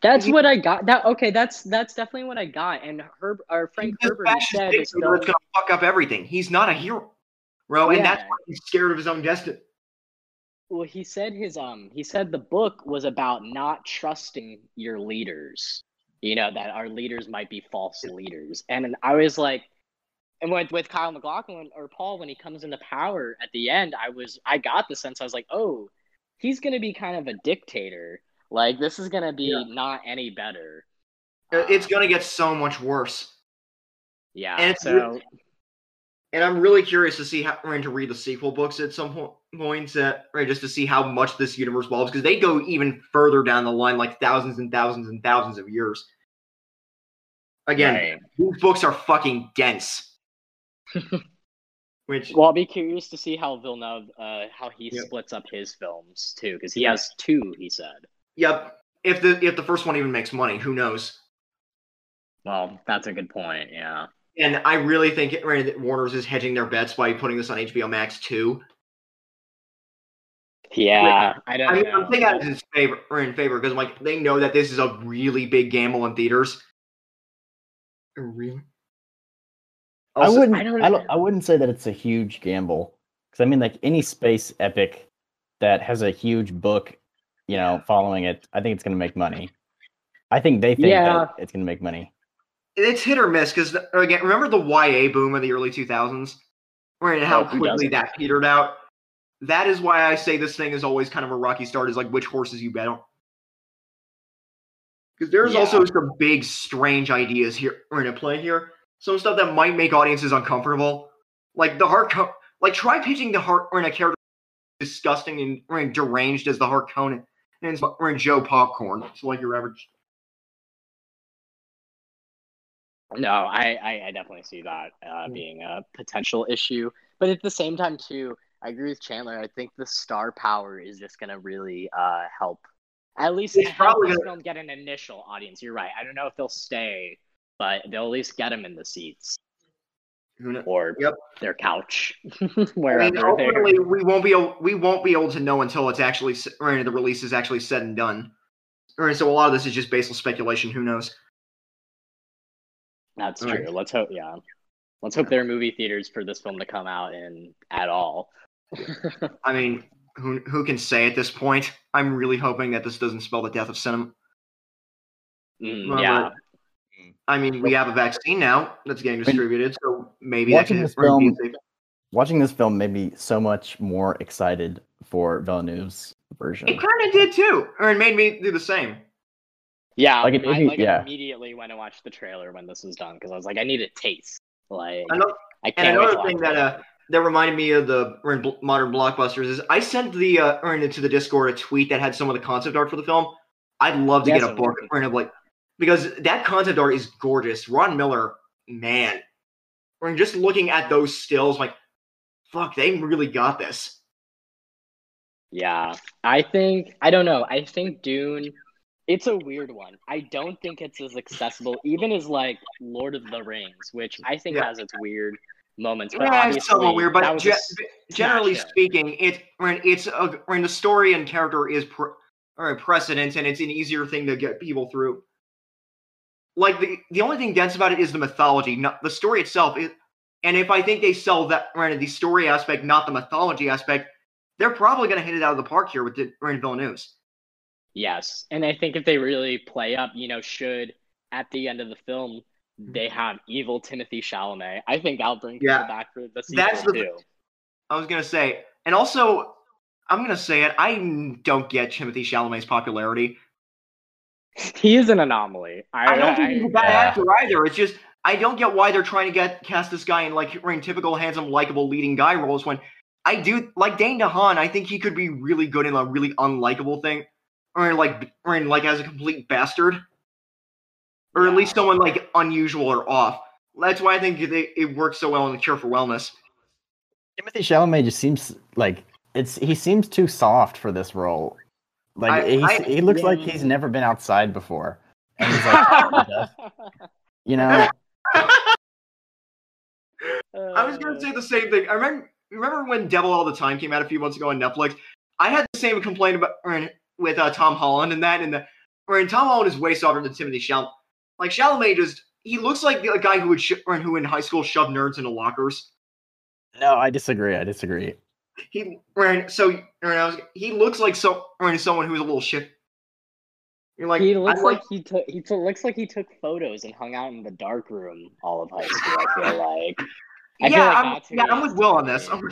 That's what I got. That okay. That's that's definitely what I got. And Herb or Frank Herbert a he fascist said it's dictator gonna fuck up everything. He's not a hero, bro, and that's why he's scared of his own destiny. Well, he said his um he said the book was about not trusting your leaders. You know that our leaders might be false leaders, and I was like, and with with Kyle MacLachlan or Paul when he comes into power at the end, I was I got the sense I was like, oh, he's gonna be kind of a dictator. Like this is gonna be Yeah. not any better. It's Um, gonna get so much worse. yeah. and it's so And I'm really curious to see how we're going to read the sequel books at some po- points, uh, right? Just to see how much this universe evolves, because they go even further down the line, like thousands and thousands and thousands of years. Again, right. these books are fucking dense. Which, Well, I'll be curious to see how Villeneuve, uh, how he Yep. splits up his films too, because he has two. He said. Yep. if the if the first one even makes money, who knows? Well, that's a good point. Yeah. And I really think it, right, that Warner's is hedging their bets by putting this on HBO Max too. Yeah, I don't I mean, know. I'm thinking that in favor or in favor because like they know that this is a really big gamble in theaters. Really? I wouldn't. I I, don't- don't, I wouldn't say that it's a huge gamble because I mean, like any space epic that has a huge book, you know, following it, I think it's going to make money. I think they think Yeah. that it's going to make money. it's hit or miss because again, remember the YA boom of the early 2000s, right? And how Oh, quickly that petered out. That is why I say this thing is always kind of a rocky start. Is like which horses you bet on. Because there's Yeah. also some big, strange ideas here or in a play here. Some stuff that might make audiences uncomfortable, like the heart. Co- like try pitching the heart or in a character disgusting and or in deranged as the Harkonnen and or in Joe Popcorn. It's like your average. No, I, I, I definitely see that uh, being a potential issue. But at the same time, too, I agree with Chandler. I think the star power is just going to really uh, help. At least It's probably gonna- film get an initial audience. You're right. I don't know if they'll stay, but they'll at least get them in the seats? Or Yep. their couch, I mean, wherever they're. ultimately, we won't be able, we won't be able to know until it's actually s- or the release is actually said and done. All right, so a lot of this is just based on speculation. Who knows? That's Right. true. Let's hope. Yeah, let's hope there are movie theaters for this film to come out in at all. I mean, who who can say at this point? I'm really hoping that this doesn't spell the death of cinema. Mm, yeah, I mean, we have a vaccine now that's getting distributed, so maybe Watching this can or be film- safe. Watching this film made me so much more excited for Villeneuve's version. It kind of did too, or it made me do the same. yeah. Like it I like yeah. immediately went and watched the trailer when this was done because I was like, I need a taste. Like, Ano- I can't wait another to thing that uh that reminded me of the in bl- modern blockbusters is I sent the uh or into the Discord a tweet that had some of the concept art for the film. I'd love to Yes, get a book would. or in like because that concept art is gorgeous. Ron Miller, man, just looking at those stills, like, fuck, they really got this. Yeah, I think I don't know. I think Dune. It's a weird one. I don't think it's as accessible, even as like Lord of the Rings, which I think Yeah. has its weird moments. But Yeah, it's somewhat weird, but ge- generally hit. speaking, it when it's a when the story and character is pre- or a precedent, and it's an easier thing to get people through. Like the the only thing dense about it is the mythology, not the story itself. It, and if I think they sell that right, the story aspect, not the mythology aspect, they're probably going to hit it out of the park here with the Ryan Villeneuve's. Yes, and I think if they really play up, you know, should at the end of the film mm-hmm. they have evil Timothy Chalamet, I think I'll bring people Yeah. back for the sequel That's the- too. I was going to say, and also, I'm going to say it. I don't get Timothy Chalamet's popularity. He is an anomaly. I, I don't think he's a bad yeah. actor either. It's just I don't get why they're trying to get cast this guy in like in typical handsome, likable leading guy roles. When I do like Dane DeHaan, I think he could be really good in a really unlikable thing, or in like or in like as a complete bastard, or at least someone like unusual or off. That's why I think they, it works so well in the Cure for Wellness. Timothy Chalamet just seems like it's he seems too soft for this role. Like I- he's, I- he looks like he's never been outside before. And he's like, you know, I was gonna say the same thing. I remember remember when Devil All the Time came out a few months ago on Netflix. I had the same complaint about or in- with uh, Tom Holland and that, and the er, or in Tom Holland is way softer than Timothy Chalamet. Like Chalamet just he looks like a guy who would sh- or who in high school shoved nerds into lockers. no, I disagree. I disagree. He or in- so was, he looks like so someone who's a little shit. You're like he looks I like he took he t- looks like he took photos and hung out in the dark room all of high school. I feel like I feel yeah, like I'm, yeah, I'm with Will on this. I'm-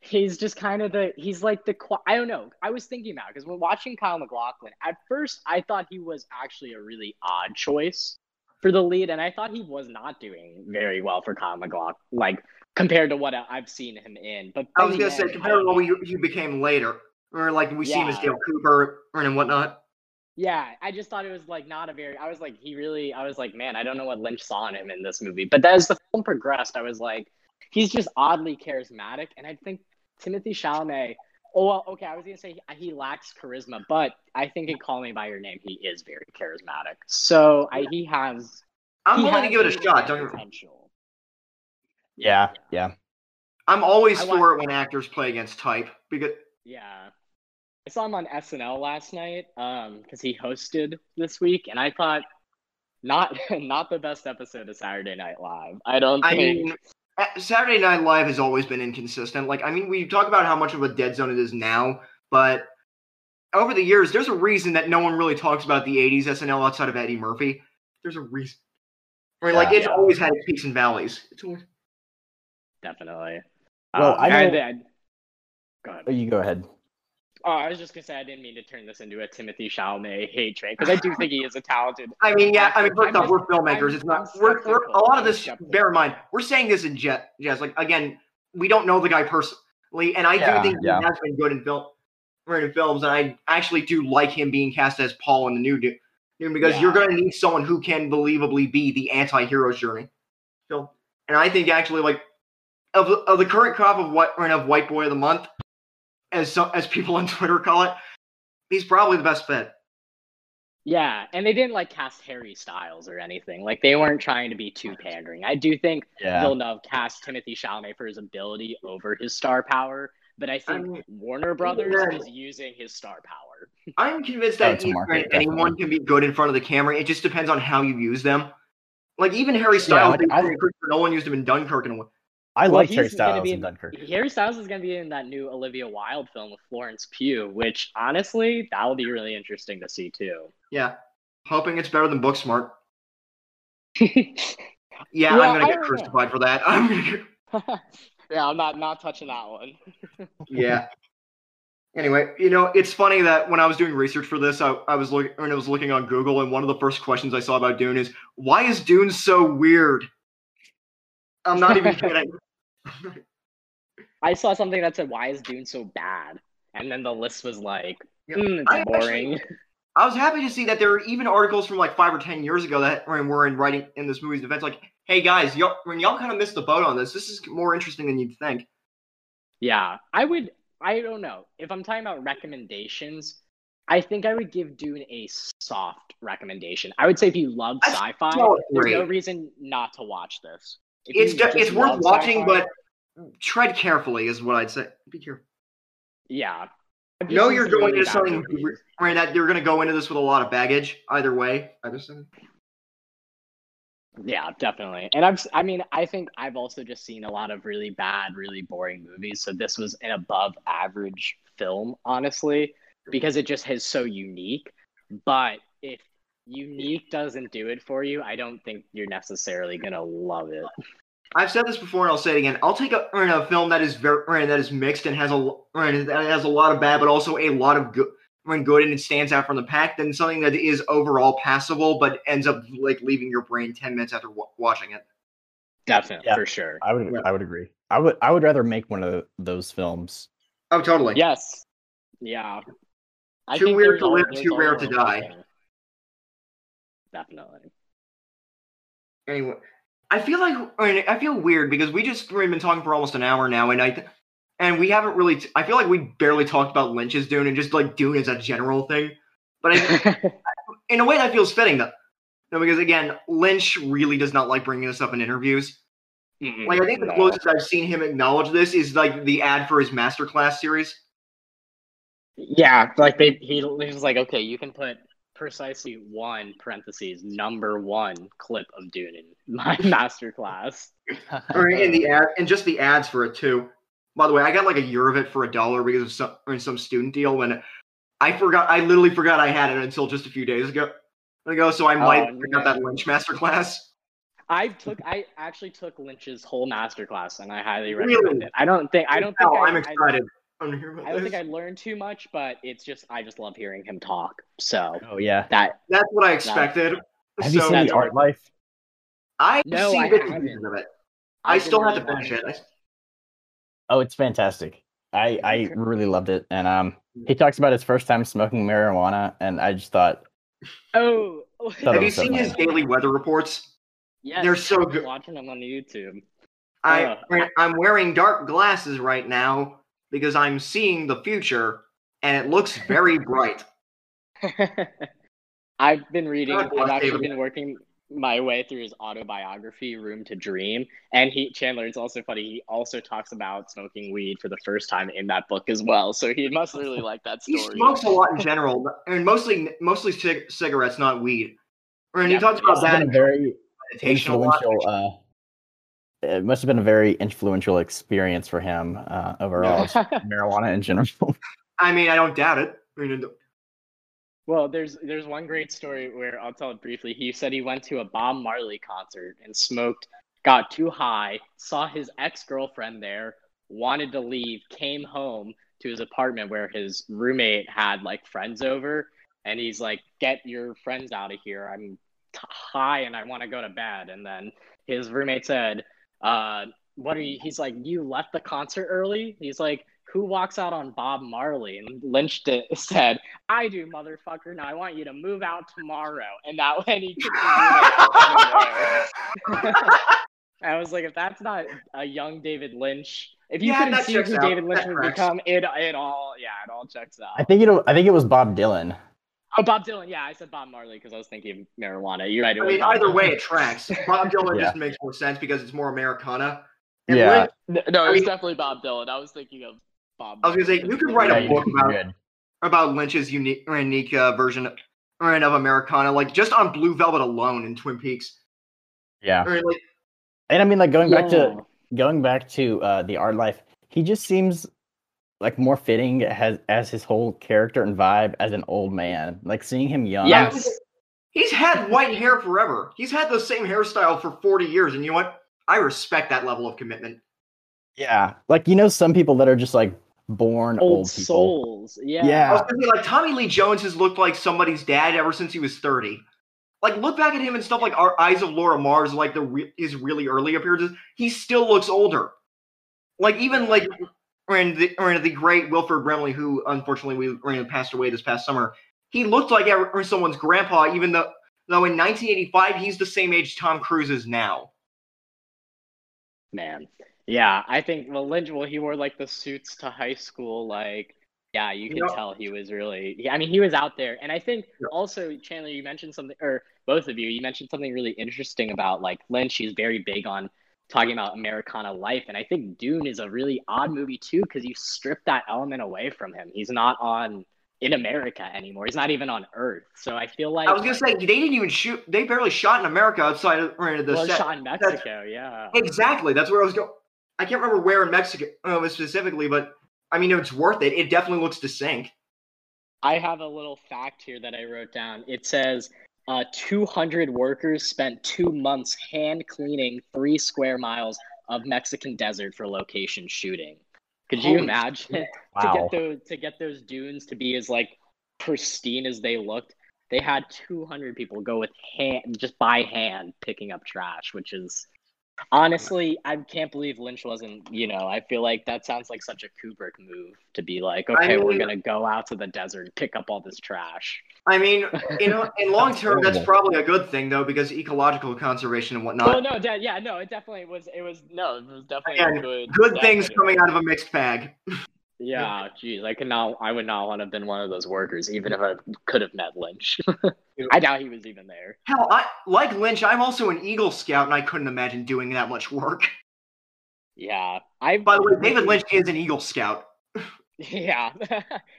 he's just kind of the he's like the I don't know. I was thinking about because when watching Kyle MacLachlan, at first I thought he was actually a really odd choice for the lead, and I thought he was not doing very well for Kyle MacLachlan, like compared to what I've seen him in. But I was gonna say compared to what you became later, or like we see him as Yeah. Dale Cooper and whatnot. Yeah, I just thought it was like not a very. I was like, he really. I was like, man, I don't know what Lynch saw in him in this movie. But as the film progressed, I was like, he's just oddly charismatic, and I think Timothy Chalamet Oh well, okay. I was gonna say he, he lacks charisma, but I think in Call Me by Your Name, he is very charismatic. So I, he has. I'm willing to give it a shot. Don't potential. Yeah, yeah. I'm always I for want- it when actors play against type because Yeah. I saw him on SNL last night um because he hosted this week and I thought not not the best episode of Saturday Night Live. I don't I think mean, uh, Saturday Night Live has always been inconsistent. Like, I mean, we talk about how much of a dead zone it is now, but over the years, there's a reason that no one really talks about the '80s SNL outside of Eddie Murphy. There's a reason. I mean, like, Yeah. it's always had its peaks and valleys. It's always definitely. Well, Um, I and know- I- go ahead. Oh, you go ahead. Oh, I was just gonna say I didn't mean to turn this into a Timothy Chalamet hate train because I do think he is a talented. I mean, yeah. I mean, first off, we're filmmakers. I'm- it's not. I'm We're, we're a lot of this. skeptical. Bear in mind, we're saying this in jet, jazz. Like again, we don't know the guy personally, and I Yeah, do think yeah. he has been good in film, in films, and I actually do like him being cast as Paul in the new Dune Dune, because Yeah. you're going to need someone who can believably be the anti-hero's journey film. And I think actually, like of the, of the current crop of what of White Boy of the Month, as so, as people on Twitter call it, he's probably the best fit. Yeah, and they didn't like cast Harry Styles or anything. Like they weren't trying to be too pandering. I do think Yeah. Villeneuve cast Timothy Chalamet for his ability over his star power, but I think mean, Warner Brothers yeah. is using his star power. I'm convinced that it's a either market, anyone can be good in front of the camera. It just depends on how you use them. Like even Harry Yeah, Styles, like, they- I- Christopher Nolan used him in Dunkirk and I Well, like he's Harry gonna Styles be in in- Dunkirk. Harry Styles is going to be in that new Olivia Wilde film with Florence Pugh, which honestly, that will be really interesting to see too. yeah, hoping it's better than Booksmart. yeah, Yeah, Well, I'm gonna get don't know. crucified for that. I'm gonna get, I'm not not touching that one. yeah. Anyway, you know, it's funny that when I was doing research for this, I, I was looking when I was looking on Google, and one of the first questions I saw about Dune is, "Why is Dune so weird?" I'm not even kidding. I saw something that said, "Why is Dune so bad?" And then the list was like, "Hmm, I it's actually- boring." I was happy to see that there were even articles from like five or ten years ago that were were in writing in this movie's defense, like, "Hey guys, y'all, when y'all kind of missed the boat on this. This is more interesting than you'd think." Yeah, I would. I don't know if I'm talking about recommendations. I think I would give Dune a soft recommendation. I would say if you love sci-fi, there's no reason not to watch this. If It's just it's worth watching, sci-fi- but tread carefully is what I'd say. Be careful. yeah, I've know you're going really into something movies. right that you're going to go into this with a lot of baggage either way. Either side. Yeah, definitely. And I've, I mean, I think I've also just seen a lot of really bad, really boring movies. So this was an above average film, honestly, because it just is so unique. But if unique doesn't do it for you, I don't think you're necessarily gonna love it. I've said this before and I'll say it again. I'll take a, or a film that is very or that is mixed and has a or that has a lot of bad, but also a lot of good when good and it stands out from the pack than something that is overall passable but ends up like leaving your brain ten minutes after w- watching it. Definitely, Yeah. for sure. I would Yeah. I would agree. I would I would rather make one of those films. Oh, totally. Yes. Yeah. I Too think weird to live, too rare to a die. Thing. Definitely. Anyway, I feel like I, mean, I feel weird because we just we've been talking for almost an hour now, and I th- and we haven't really. T- I feel like we barely talked about Lynch's Dune and just like Dune as a general thing. But I, in a way, that feels fitting though. No, because again, Lynch really does not like bringing this up in interviews. Mm-mm, Like I think the closest I've seen him acknowledge this is like the ad for his masterclass series. Yeah, like they he, he was like, okay, you can put precisely one parentheses number one clip of Dune in my masterclass. or in the ad and just the ads for it too. By the way, I got like a year of it for a dollar because of some or some student deal when I forgot I literally forgot I had it until just a few days ago. Ago, so I oh, might Oh, pick up that Lynch masterclass. I took I actually took Lynch's whole masterclass and I highly Really? recommend it. I don't think I don't think Oh, I, I'm I- excited. I'm here about I, don't this. think I learned too much, but it's just I just love hearing him talk. So Oh yeah. that That's what I expected. Have you So, seen that's the art life? I've No, seen I bits haven't. of it. I I've still have to finish wanting it. Oh, it's fantastic. I I really loved it, and um, he talks about his first time smoking marijuana, and I just thought, Oh, Thought Have you so seen his daily weather reports? Yeah, They're so I'm good. Watching them on YouTube. I Oh. I'm wearing dark glasses right now, because I'm seeing the future and it looks very bright. I've been reading. I've actually David. been working my way through his autobiography, Room to Dream, and he Chandler. It's also funny. He also talks about smoking weed for the first time in that book as well. So he must really like that story. He smokes a lot in general, and mostly mostly cig- cigarettes, not weed. And he talks about that been in a very meditation a lot. influential. Uh, It must have been a very influential experience for him uh, overall. marijuana in general. I mean, I don't doubt it. I mean, Well, there's there's one great story where I'll tell it briefly. He said he went to a Bob Marley concert and smoked, got too high, saw his ex girlfriend there, wanted to leave, came home to his apartment where his roommate had like friends over, and he's like, "Get your friends out of here! I'm t- high and I want to go to bed." And then his roommate said, "Uh, what are you?" He's like, "You left the concert early." He's like. Who walks out on Bob Marley? And Lynch did, said, I do, motherfucker. Now I want you to move out tomorrow. And that when he kicked his roommate out the window. I was like, if that's not a young David Lynch, if you Yeah, couldn't see who out. David Lynch That would tracks. become, it it all yeah, it all checks out. I out. think it. I think it was Bob Dylan. Oh, Bob Dylan. Yeah, I said Bob Marley because I was thinking of marijuana. You're right. it I was mean, Bob either Dylan. way, it tracks. Bob Dylan Yeah. just makes more sense because it's more Americana. And Yeah. Lynch- No, it I was mean- definitely Bob Dylan. I was thinking of Bob. I was gonna say, you could because- write a book about- good. about Lynch's unique, unique uh, version of, of Americana, like just on Blue Velvet alone in Twin Peaks. Yeah, Or like, and I mean, like going back to going back to uh, the art life, he just seems like more fitting as as his whole character and vibe as an old man. Like seeing him young. Yes. he's had white hair forever. He's had the same hairstyle for 40 years, and you know what? I respect that level of commitment. Yeah, like you know, some people that are just like born old, old people. souls. Yeah. Yeah. I was gonna say, like Tommy Lee Jones has looked like somebody's dad ever since he was 30. Like, look back at him and stuff like Our Eyes of Laura Mars, like the re- his really early appearances. He still looks older. Like even like in the, or in the great Wilford Brimley, who unfortunately we or, passed away this past summer. He looked like someone's grandpa, even though though in 1985 he's the same age Tom Cruise is now. Man. Yeah, I think well Lynch well he wore like the suits to high school like yeah, you can tell he was really I mean he was out there. And I think Yeah. also Chandler you mentioned something or both of you you mentioned something really interesting about like Lynch he's very big on talking about Americana life and I think Dune is a really odd movie too cuz you strip that element away from him. He's not on in America anymore. He's not even on Earth. So I feel like I was gonna say they didn't even shoot. They barely shot in America outside of or the well, set. shot in Mexico, yeah. Exactly. That's where I was going. I can't remember where in Mexico uh, specifically, but I mean, it's worth it. It definitely looks to sink. I have a little fact here that I wrote down. It says uh, 200 workers spent two months hand cleaning three square miles of Mexican desert for location shooting. Could you Holy imagine to get those to get those dunes to be as like pristine as they looked? They had 200 people go with hand, just by hand, picking up trash, which is honestly, I can't believe Lynch wasn't. You know, I feel like that sounds like such a Kubrick move to be like, I okay, we're gonna go out to the desert and pick up all this trash. I mean, you know, in long term, that's probably a good thing though, because ecological conservation and whatnot. Oh no, de- yeah, no, it definitely was. It was no, it was definitely Again, a good. good things anyway. coming out of a mixed bag. Yeah, geez, I could not. I would not want to have been one of those workers, even if I could have met Lynch. I doubt he was even there. Hell, I like Lynch. I'm also an Eagle Scout, and I couldn't imagine doing that much work. Yeah, I. By the way, David Lynch is an Eagle Scout. Yeah,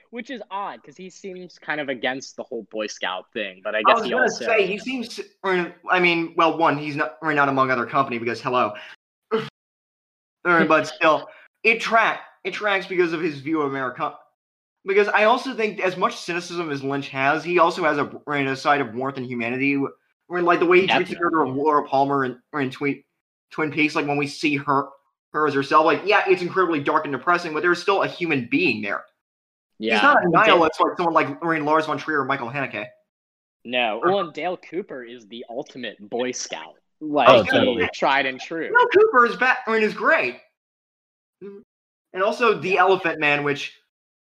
which is odd because he seems kind of against the whole Boy Scout thing, but I guess I was he gonna also. say he seems. Or, I mean, well, one, he's not right not among other company because hello. But still, it track it tracks because of his view of America. Because I also think, as much cynicism as Lynch has, he also has a, a side of warmth and humanity. Where, like the way he treats the character of Laura Palmer in, or in Twin, Twin Peaks, like when we see her her as herself, like yeah, it's incredibly dark and depressing, but there's still a human being there. yeah, He's not a nihilist like someone like mean, Lars von Trier or Michael Haneke. No, well, and Dale Cooper is the ultimate Boy Scout, like Oh, totally. tried and true. No, Cooper is back. I mean, is great. And also the Elephant Man, which,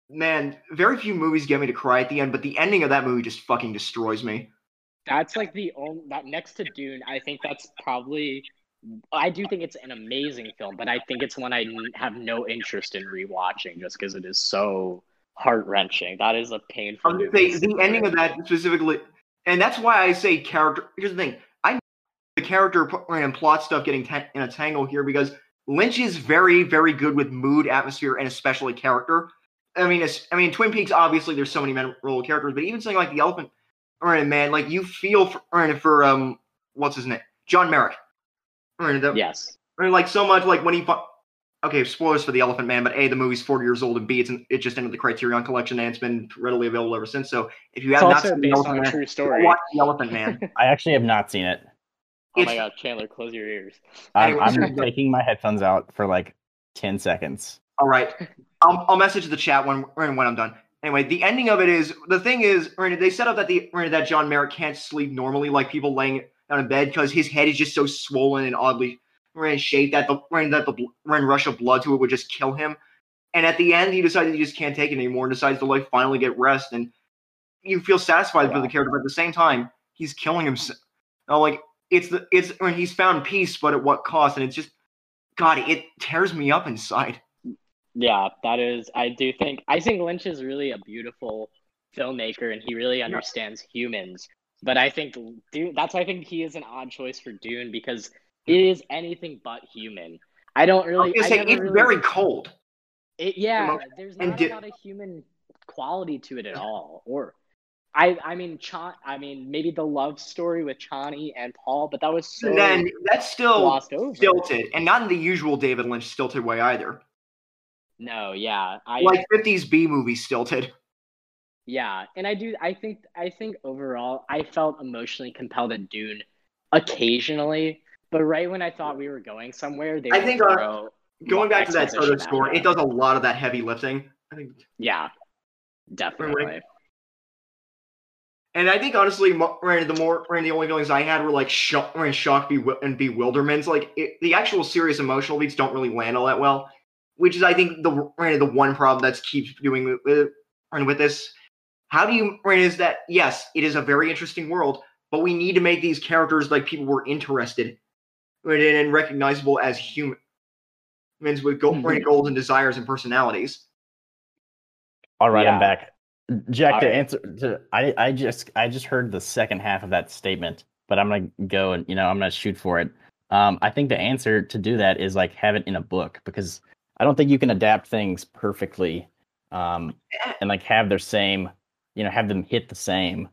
man, very few movies get me to cry at the end, but the ending of that movie just fucking destroys me. That's like the only that next to Dune. I think that's probably I do think it's an amazing film, but I think it's one I have no interest in rewatching just because it is so heart wrenching. That is a painful. I'm movie say the ending of that specifically, and that's why I say character. Here's the thing: I the character and plot stuff getting ta- in a tangle here because Lynch is very, very good with mood, atmosphere, and especially character. I mean, it's, I mean, Twin Peaks. Obviously, there's so many memorable characters, but even something like the Elephant or man, like you feel for, or for um, what's his name, John Merrick. Or the, Yes. or like so much like when he. fu- Okay, spoilers for the Elephant Man, but a the movie's 40 years old, and b it's it just entered the Criterion collection and it's been readily available ever since. So if you It's have not also seen the based Elephant on a Man, true story. watch the Elephant Man. I actually have not seen it. Oh It's- my god, Chandler, close your ears. I'm, I'm taking my headphones out for like 10 seconds. All right, I'll, I'll message the chat when when I'm done. Anyway, the ending of it is the thing is or they set up that the that John Merrick can't sleep normally like people laying down in bed because his head is just so swollen and oddly or shaped that the that the bl- rush of blood to it would just kill him. And at the end, he decides he just can't take it anymore and decides to like finally get rest. And you feel satisfied for the character, but at the same time, he's killing himself. Oh, like it's the it's when he's found peace, but at what cost? And it's just God, it tears me up inside. Yeah, that is. I do think. I think Lynch is really a beautiful filmmaker, and he really understands humans. But I think Dune. That's why I think he is an odd choice for Dune because it is anything but human. I don't really. I say it's really- very cold. It, yeah, there's not a lot of human quality to it at all. Or, I, I mean, Chan, I mean, maybe the love story with Chani and Paul, but that was so And then that's still stilted, and not in the usual David Lynch stilted way either. No, yeah, I Like 50s B movie stilted. Yeah, and I do. I think. I think overall, I felt emotionally compelled at Dune occasionally, but right when I thought we were going somewhere, they I think, uh, throw Going back to that Toto score, it does a lot of that heavy lifting. I think, Yeah, definitely. And I think honestly, mo- right, the more right, the only feelings I had were like shock, right, shock bewi- and bewilderments. Like it, the actual serious emotional beats don't really land all that well, which is I think the right, the one problem that's keeps doing with right, with this. How do you right, is that yes, it is a very interesting world, but we need to make these characters like people were interested in and recognizable as human humans with go- Mhm. goals and desires and personalities. All right, Yeah. I'm back. Jack, All to right. answer, to, I, I just, I just heard the second half of that statement, but I'm gonna go and you know, I'm gonna shoot for it. Um, I think the answer to do that is like have it in a book because I don't think you can adapt things perfectly, um, and like have their same, you know, have them hit the same.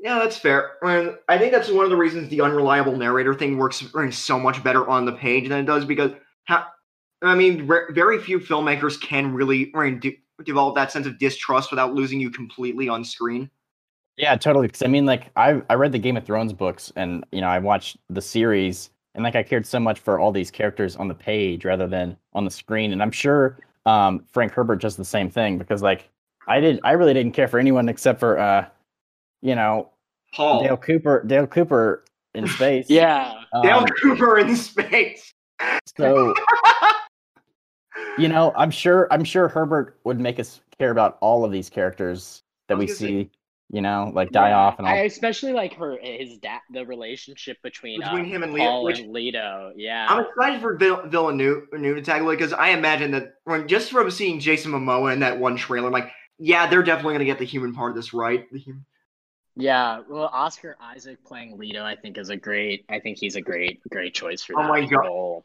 Yeah, that's fair. And I think that's one of the reasons the unreliable narrator thing works so much better on the page than it does because, I mean, re- very few filmmakers can really I mean, de- develop that sense of distrust without losing you completely on screen. Yeah, totally. Because I mean, like I I read the Game of Thrones books, and you know I watched the series, and like I cared so much for all these characters on the page rather than on the screen. And I'm sure um, Frank Herbert does the same thing because like I did, I really didn't care for anyone except for uh, you know Paul, Dale Cooper, Dale Cooper in space. Yeah, Dale Um, Cooper in space. so you know, I'm sure I'm sure Herbert would make us care about all of these characters that we was gonna say- see. You know, like die Yeah, off and all. I especially like her, his dad, the relationship between, Between uh, him and Leo, Paul which- and Leto. Yeah, I'm excited for Vill- Villeneuve to tackle it because I imagine that when just from seeing Jason Momoa in that one trailer, I'm like, yeah, they're definitely going to get the human part of this right. The human- yeah. Well, Oscar Isaac playing Leto, I think, is a great. I think he's a great, great choice for Oh that my God. role.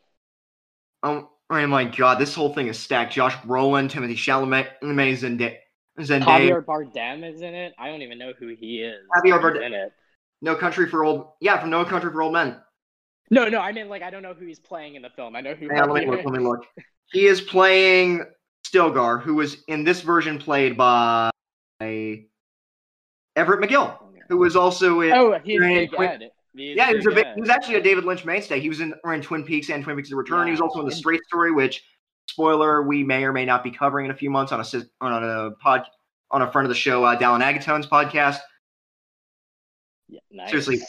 Oh, oh my god, this whole thing is stacked. Josh Brolin, Timothy Chalamet, Zendaya, Javier Bardem is in it. I don't even know who he is. Javier Bardem. in it. No Country for Old, yeah, from No Country for Old Men. No, no, I mean like I don't know who he's playing in the film. I know who. On, let me look. Let me look. He is playing Stilgar, who was in this version played by Everett McGill, oh, who was also in. Oh, he's Big. Ed. He's yeah, he was, a, Big he was actually a David Lynch mainstay. He was in, in Twin Peaks and Twin Peaks: The Return. He was also in The Straight Story, which spoiler we may or may not be covering in a few months on a on a pod on a friend of the show, uh, Dallin Agatone's podcast. Yeah, nice. seriously.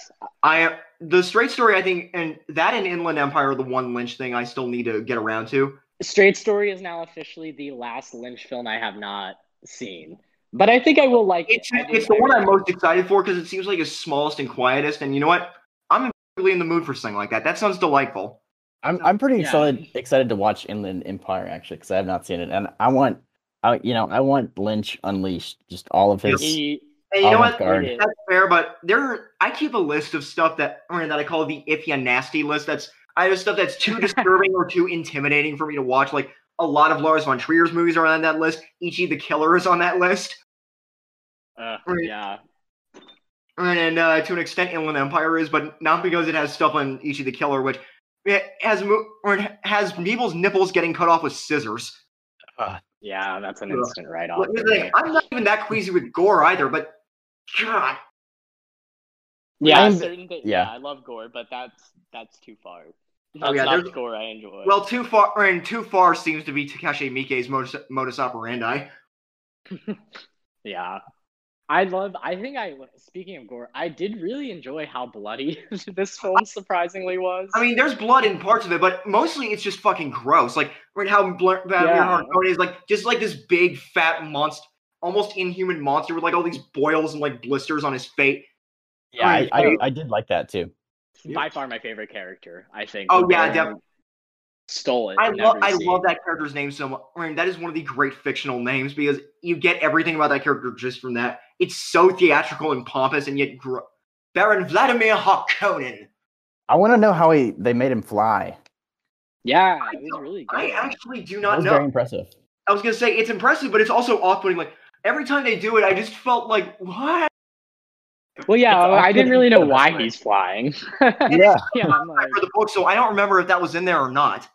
I the Straight Story, I think, and that and Inland Empire are the one Lynch thing I still need to get around to. Straight Story is now officially the last Lynch film I have not seen, but I think I will like It's it. It's the one I'm most excited for because it seems like it's smallest and quietest. And you know what? I'm really in the mood for something like that. That sounds delightful. I'm I'm pretty Yeah. excited excited to watch Inland Empire actually because I have not seen it, and I want, I you know I want Lynch unleashed, just all of his. He, And you know what? Avant-garde. That's fair, but there I keep a list of stuff that or that I call the if ya nasty list. That's I have stuff that's too disturbing or too intimidating for me to watch. Like a lot of Lars von Trier's movies are on that list. Ichi the Killer is on that list, uh, Right. yeah. and uh, to an extent, Inland Empire is, but not because it has stuff on Ichi the Killer, which it has mo- or it has people's nipples getting cut off with scissors. Yeah, that's an Ugh. instant write off. Well, here's I'm not even that queasy with gore either, but God, Yeah, I'm- certain things. yeah. Yeah. I love gore, but that's that's too far. That's Oh, yeah, not there's- gore I enjoy. well, too far and too far seems to be Takashi Miike's modus, modus operandi. yeah, I love. I think I. Speaking of gore, I did really enjoy how bloody this film surprisingly was. I mean, there's blood in parts of it, but mostly it's just fucking gross. Like, right how bl- Vladimir Yeah. Harkonnen is like just like this big fat monster, almost inhuman monster with like all these boils and like blisters on his face. Yeah, I, I, Oh. I did like that too. by far my favorite character. I think. Oh, yeah, Baron def- Stole it. I love I scene. love that character's name so much. I mean, that is one of the great fictional names because you get everything about that character just from that. It's so theatrical and pompous, and yet gr- Baron Vladimir Harkonnen. I want to know how he they made him fly. Yeah, I it was really good. I actually do That not was know. very impressive. I was gonna say it's impressive, but it's also off-putting. Like every time they do it, I just felt like what? well, yeah, It's I didn't really know why he's flying. Yeah, yeah, I'm I like, read the book, so I don't remember if that was in there or not.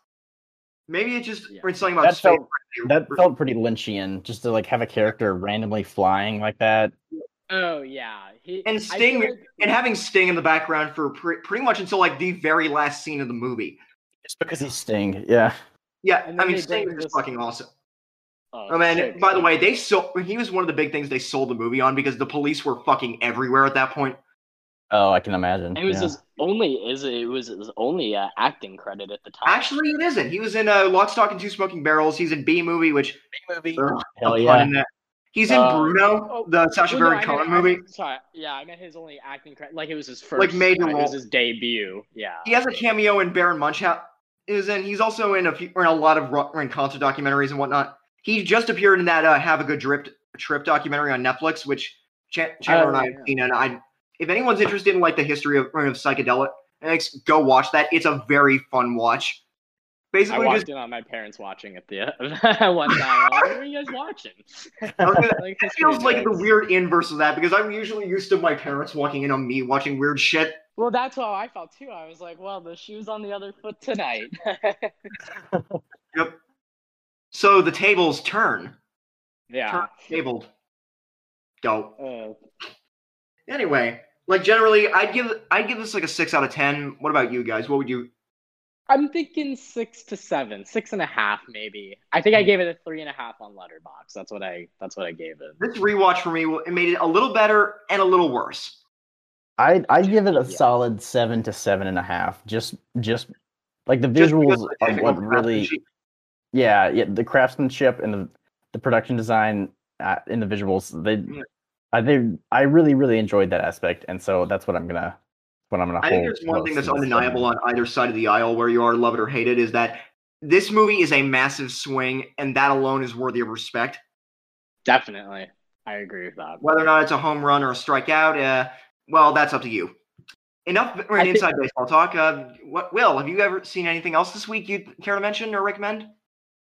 Maybe it just Yeah. read something about that space. felt that felt pretty Lynchian, just to like have a character randomly flying like that. oh yeah, he, And Sting- like- and having Sting in the background for pre- pretty much until like the very last scene of the movie. Just because he's Sting. Yeah. Yeah, I mean Sting is just fucking awesome. oh, Oh man, so by the way, they sold. He was one of the big things they sold the movie on because the police were fucking everywhere at that point. Oh, I can imagine. it was yeah. his only is it was his only uh, acting credit at the time. Actually, it isn't. He was in uh, Lock, Stock, and Two Smoking Barrels. He's in B movie, which B movie. ugh, Hell yeah. in. He's in Uh, Bruno, oh, the Sacha Well, no, Baron I Cohen meant- I movie. sorry, yeah, I meant his only acting credit. Like it was his first, Like, major it was his debut. Yeah. He has a cameo in Baron Munchausen. Is in. He's also in a few, in a lot of in concert documentaries and whatnot. He just appeared in that uh, "Have a Good Trip" trip documentary on Netflix, which Ch- Chandler and I Oh, have seen. And I, if anyone's interested in like the history of, of psychedelic, go watch that. It's a very fun watch. I Basically, walked just in on my parents watching it the one time. Like, what are you guys watching? I like, it feels like the weird inverse of that because I'm usually used to my parents walking in on me watching weird shit. Well, that's how I felt too. I was like, well, the shoe's on the other foot tonight. Yep. So the tables turn. yeah. Turn tabled. Go. Uh, Anyway, like generally, I'd give I'd give this like a six out of ten. What about you guys? What would you? I'm thinking six to seven, six and a half, maybe. I think I gave it a three and a half on Letterboxd. That's what I. That's what I gave it. This rewatch for me it made it a little better and a little worse. I I'd give it a Yeah. solid seven to seven and a half. Just just like the visuals of are what really yeah yeah the craftsmanship and the the production design uh, in the visuals they Yeah. I they I really really enjoyed that aspect and so that's what I'm gonna what I'm gonna. I think there's one thing that's undeniable on either side of the aisle, where you are love it or hate it, is that this movie is a massive swing, and that alone is worthy of respect. Definitely, I agree with that. Whether or not it's a home run or a strikeout, uh, well, that's up to you. Enough for an think- inside baseball talk. Uh, what, Will, have you ever seen anything else this week you'd care to mention or recommend?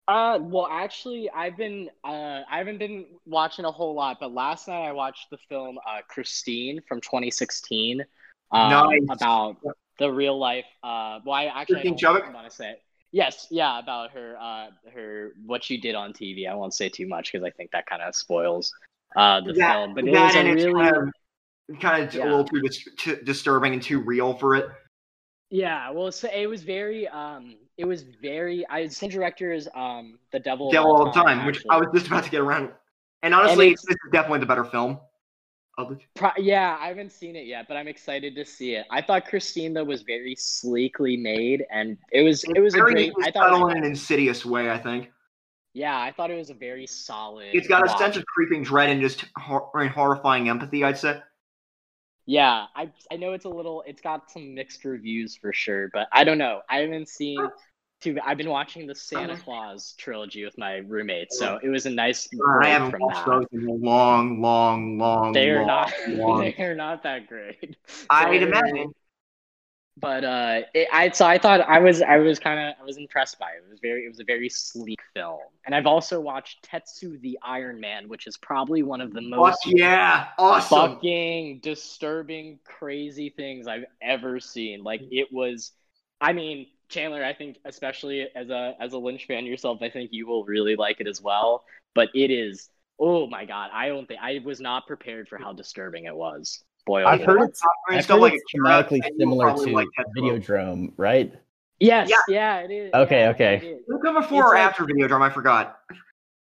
Uh, well, actually, I've been uh, I haven't been watching a whole lot, but last night I watched the film uh, Christine from 2016, um, Nice. about the real life. Uh, well, I actually Christine I don't want to say. It. Yes, yeah, about her, uh, her what she did on TV. I won't say too much because I think that kind of spoils uh the that, film. But it was a really kind of, kind of a little too, dis- too disturbing and too real for it. Yeah, well, so it was very, um, it was very. I same director as um, the Devil. Devil all the time, which. I was just about to get around. And honestly, it's- this is definitely the better film. Pro- yeah, I haven't seen it yet, but I'm excited to see it. I thought Christine though was very sleekly made, and it was it was a great. I thought, it subtle was- in an insidious way. I think yeah, I thought it was a very solid. it's got a sense of creeping dread and just hor- horrifying empathy. I'd say. Yeah, I I know it's a little. It's got some mixed reviews for sure, but I don't know. I haven't seen. Too, I've been watching the Santa Claus trilogy with my roommate, so it was a nice Uh, I haven't from watched that. those in a long, long, long, They're long, not. long. They're not that great. I'd imagine. But uh, it, I so I thought I was I was kind of I was impressed by it. It was very it was a very sleek film, and I've also watched Tetsuo the Iron Man, which is probably one of the most yeah, awesome. fucking disturbing, crazy things I've ever seen. Like it was, I mean, Chandler, I think especially as a as a Lynch fan yourself, I think you will really like it as well. But it is, oh my god, I don't think I was not prepared for how disturbing it was. Boy, I've heard it's, I mean, I've stuff heard like it's thematically similar to like Tetsuo. Videodrome, right? Yes, Yeah. yeah, it is. Okay, yeah, okay. it is. Did it come before It's or like- after Videodrome? I forgot.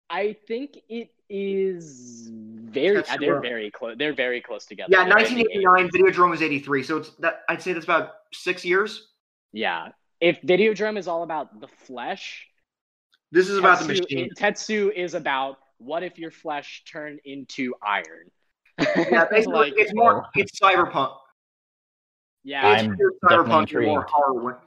I think it is very. That's uh, they're rough. very close. They're very close together. Yeah, They're in 1989. Videodrome was 83, so it's that. I'd say that's about six years. Yeah. If Videodrome is all about the flesh, This is about the Tetsu- machine. Tetsuo is about what if your flesh turned into iron. Yeah, basically, Like, it's more. It's cyberpunk. yeah. It's I'm cyberpunk and more intrigued. horror.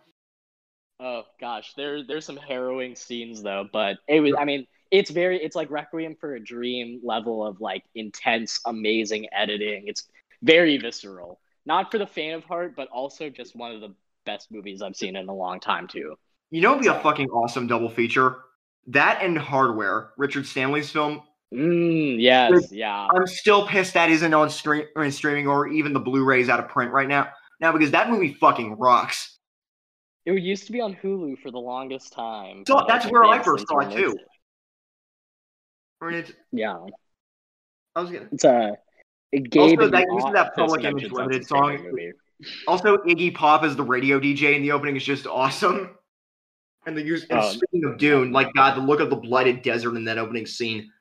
Oh gosh, there there's some harrowing scenes though, but it was. I mean, it's very. It's like Requiem for a Dream level of like intense, amazing editing. It's very visceral. Not for the faint of heart, but also just one of the best movies I've seen in a long time too. You know, it'd be a fucking awesome double feature. That and Hardware, Richard Stanley's film. Mm, yes, yeah. I'm still pissed that isn't on stream or in streaming or even the Blu-rays out of print right now. Now because that movie fucking rocks. It used to be on Hulu for the longest time. So that's where I first saw it, too. I mean, it's, Yeah, I was gonna. it's a. It gave Also, that use of that Public Image Limited that's his favorite song. Also, Iggy Pop as the radio DJ in the opening is just awesome. And the use. And Oh. speaking of Dune, like God, the look of the blighted desert in that opening scene.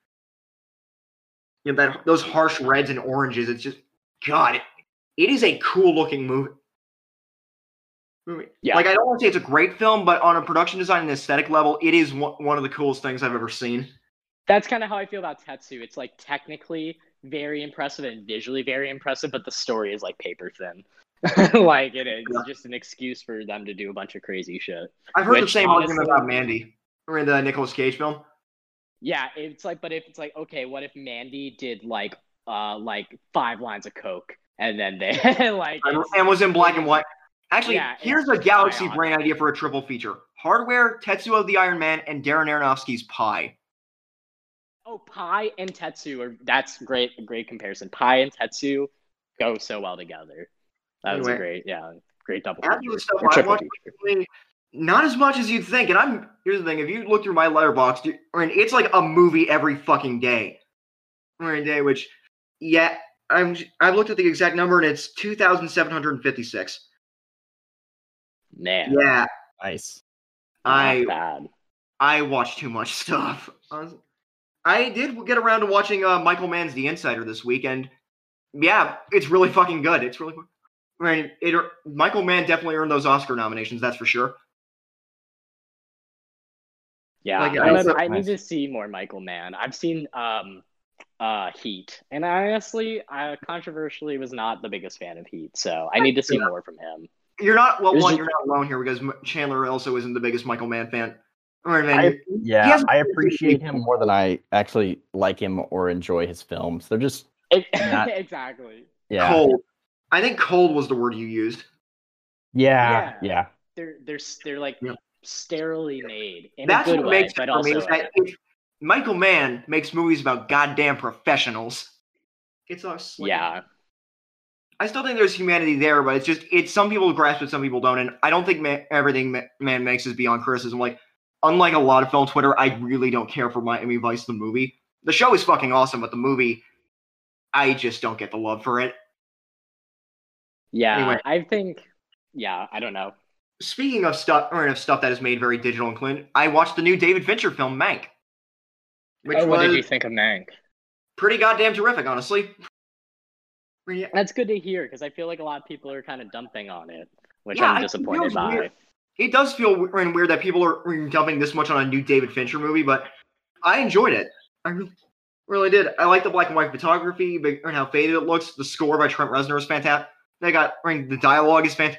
You know, that those harsh reds and oranges. It's just God. It, it is a cool looking movie. movie. Yeah. Like I don't want to say it's a great film, but on a production design and aesthetic level, it is one, of the coolest things I've ever seen. That's kind of how I feel about Tetsuo. It's like technically very impressive and visually very impressive, but the story is like paper thin. like it is Yeah. just an excuse for them to do a bunch of crazy shit. I've heard the Which, same argument about Mandy, or in the Nicolas Cage film. Yeah, it's like, but if it's like, okay, what if Mandy did like, uh, like five lines of coke, and then they like, and, was in black and white. Actually, Yeah, here's a galaxy ionic. brain idea for a triple feature: Hardware, Tetsuo the Iron Man, and Darren Aronofsky's Pi. oh, Pi and Tetsuo are that's great, great comparison. Pi and Tetsuo go so well together. That was a great, yeah, great double After feature. the stuff I watched, not as much as you'd think. And I'm here's the thing: if you look through my letterboxd, I mean, it's like a movie every fucking day, every day. Which, yeah, I'm. I've looked at the exact number, and it's two thousand seven hundred fifty-six. Man, Yeah, Nice. not I bad. I watch too much stuff. I I did get around to watching uh, Michael Mann's The Insider this weekend. Yeah, it's really fucking good. It's really. I mean, it, Michael Mann definitely earned those Oscar nominations. That's for sure. Yeah, Like, I, also- I need to see more Michael Mann. I've seen um, uh, Heat, and I honestly, I controversially was not the biggest fan of Heat, so I need to see Yeah. more from him. You're not well. One, just- you're not alone here because Chandler also isn't the biggest Michael Mann fan. All right, man. I, yeah, I appreciate him more than I actually like him or enjoy his films. They're just Not- exactly. yeah, Cold. I think cold was the word you used. yeah, Yeah. yeah. They're they're they're like Yeah. Sterilely made in That's a good what way, makes it but for me. also Is that if Michael Mann makes movies about goddamn professionals. It's like- yeah, I still think there's humanity there, but it's just it's some people grasp it, some people don't, and I don't think man, everything ma- man makes is beyond criticism. Like, unlike a lot of film Twitter, I really don't care for Miami Vice the movie. The show is fucking awesome, but the movie, I just don't get the love for it. yeah. Anyway. I think, yeah, I don't know. Speaking of stuff or of stuff that is made very digital and clean, I watched the new David Fincher film Mank, which oh, what was did you think of Mank? pretty goddamn terrific, honestly. Yeah, That's good to hear because I feel like a lot of people are kind of dumping on it, which Yeah, I'm disappointed feels by. weird. it does feel weird, weird that people are dumping this much on a new David Fincher movie, but I enjoyed it. I really, Really did. I like the black and white photography, but and how faded it looks. The score by Trent Reznor is fantastic. They got I mean, the dialogue is fant-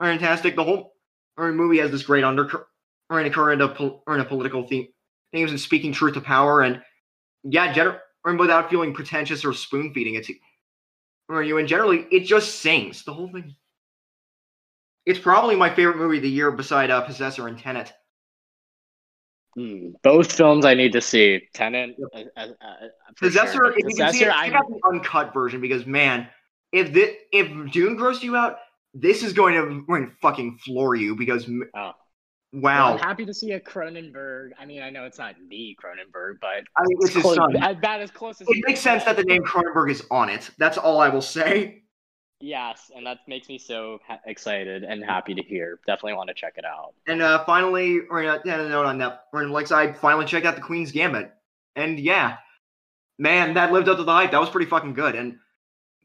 fantastic. The whole movie has this great undercurrent of pol- or in a political theme, themes and speaking truth to power, and yeah, gener- or without feeling pretentious or spoon feeding it to you. And generally, it just sings the whole thing. It's probably my favorite movie of the year, beside uh, Possessor and Tenet. Hmm, both films I need to see. Tenet, uh, uh, uh, Possessor, sure. if you can see it, I check out the uncut version because man, if this, if Dune grossed you out, this is going to going to fucking floor you because Oh. wow, I'm happy to see a Cronenberg. I mean, I know it's not the Cronenberg, but I mean, it's his close, son. about as close as It makes sense that the name Cronenberg is on it. That's all I will say. Yes, and that makes me so ha- excited and happy to hear. Definitely want to check it out. And uh, finally, or uh, had a note on that. Or like I finally checked out the Queen's Gambit, and yeah, man, that lived up to the hype. That was pretty fucking good. And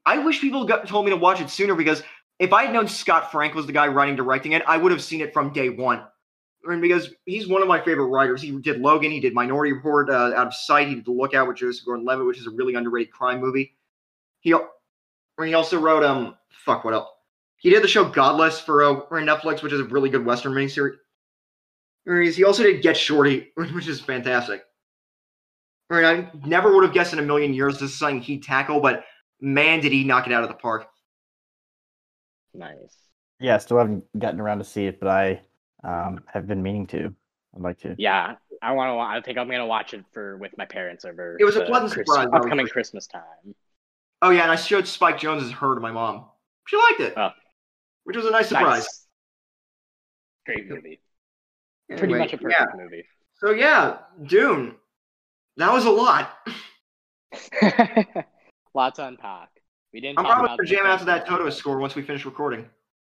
I wish people got, told me to watch it sooner because if I had known Scott Frank was the guy writing directing it, I would have seen it from day one. And because he's one of my favorite writers. He did Logan, he did Minority Report, uh, Out of Sight, he did The Lookout with Joseph Gordon-Levitt, which is a really underrated crime movie. He he also wrote um fuck what else? He did the show Godless for uh, Netflix, which is a really good Western miniseries. Series. He also did Get Shorty, which is fantastic. I mean, I never would have guessed in a million years this is something he'd tackle, but man, did he knock it out of the park. Nice. Yeah, still haven't gotten around to see it, but I um, have been meaning to. I'd like to. Yeah, I want to. I think I'm gonna watch it for with my parents over. It was a the pleasant Christ- surprise, though. Upcoming Christmas time. Oh yeah, and I showed Spike Jonze's Her to my mom. She liked it, Oh. which was a nice surprise. Nice. Great movie. Pretty much a yeah. perfect movie. So yeah, Dune. That was a lot. Lots to unpack. We didn't. I'm talk probably about gonna jam out to that. Toto score once we finish recording.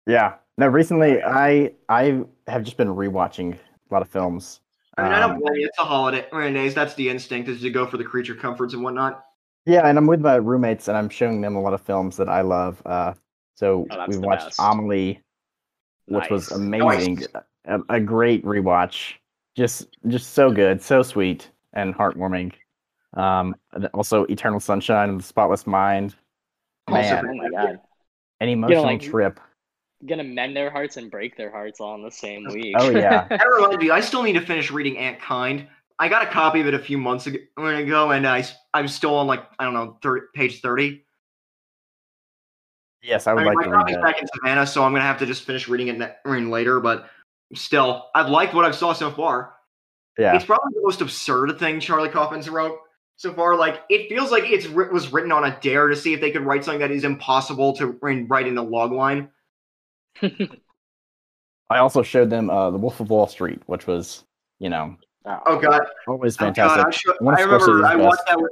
Yeah. No, recently I I have just been rewatching a lot of films. I mean, I don't Um, blame you. It's a holiday. Holidays. That's the instinct is to go for the creature comforts and whatnot. Yeah, and I'm with my roommates, and I'm showing them a lot of films that I love. Uh, so Oh, we watched best. Amelie, which was Nice. amazing, a, a great rewatch. Just, just so good, so sweet and heartwarming. Um, and also Eternal Sunshine of the Spotless Mind. Also Man, Oh my god. an emotional like- trip. Gonna mend their hearts and break their hearts all in the same week. Oh, yeah. That reminds me, I still need to finish reading Antkind. I got a copy of it a few months ago, ago and I, I'm still on like I don't know, 30, page thirty. Yes, I I would mean, like to my read copy's that. back in Savannah, so I'm gonna have to just finish reading it later. But still, I've liked what I've saw so far. Yeah, It's probably the most absurd thing Charlie Kaufman wrote so far. Like it feels like it writ- was written on a dare to see if they could write something that is impossible to write in a log line. I also showed them uh, The Wolf of Wall Street, which was, you know, Oh god, always Oh, God, fantastic. I, should, One I remember I watched that. With,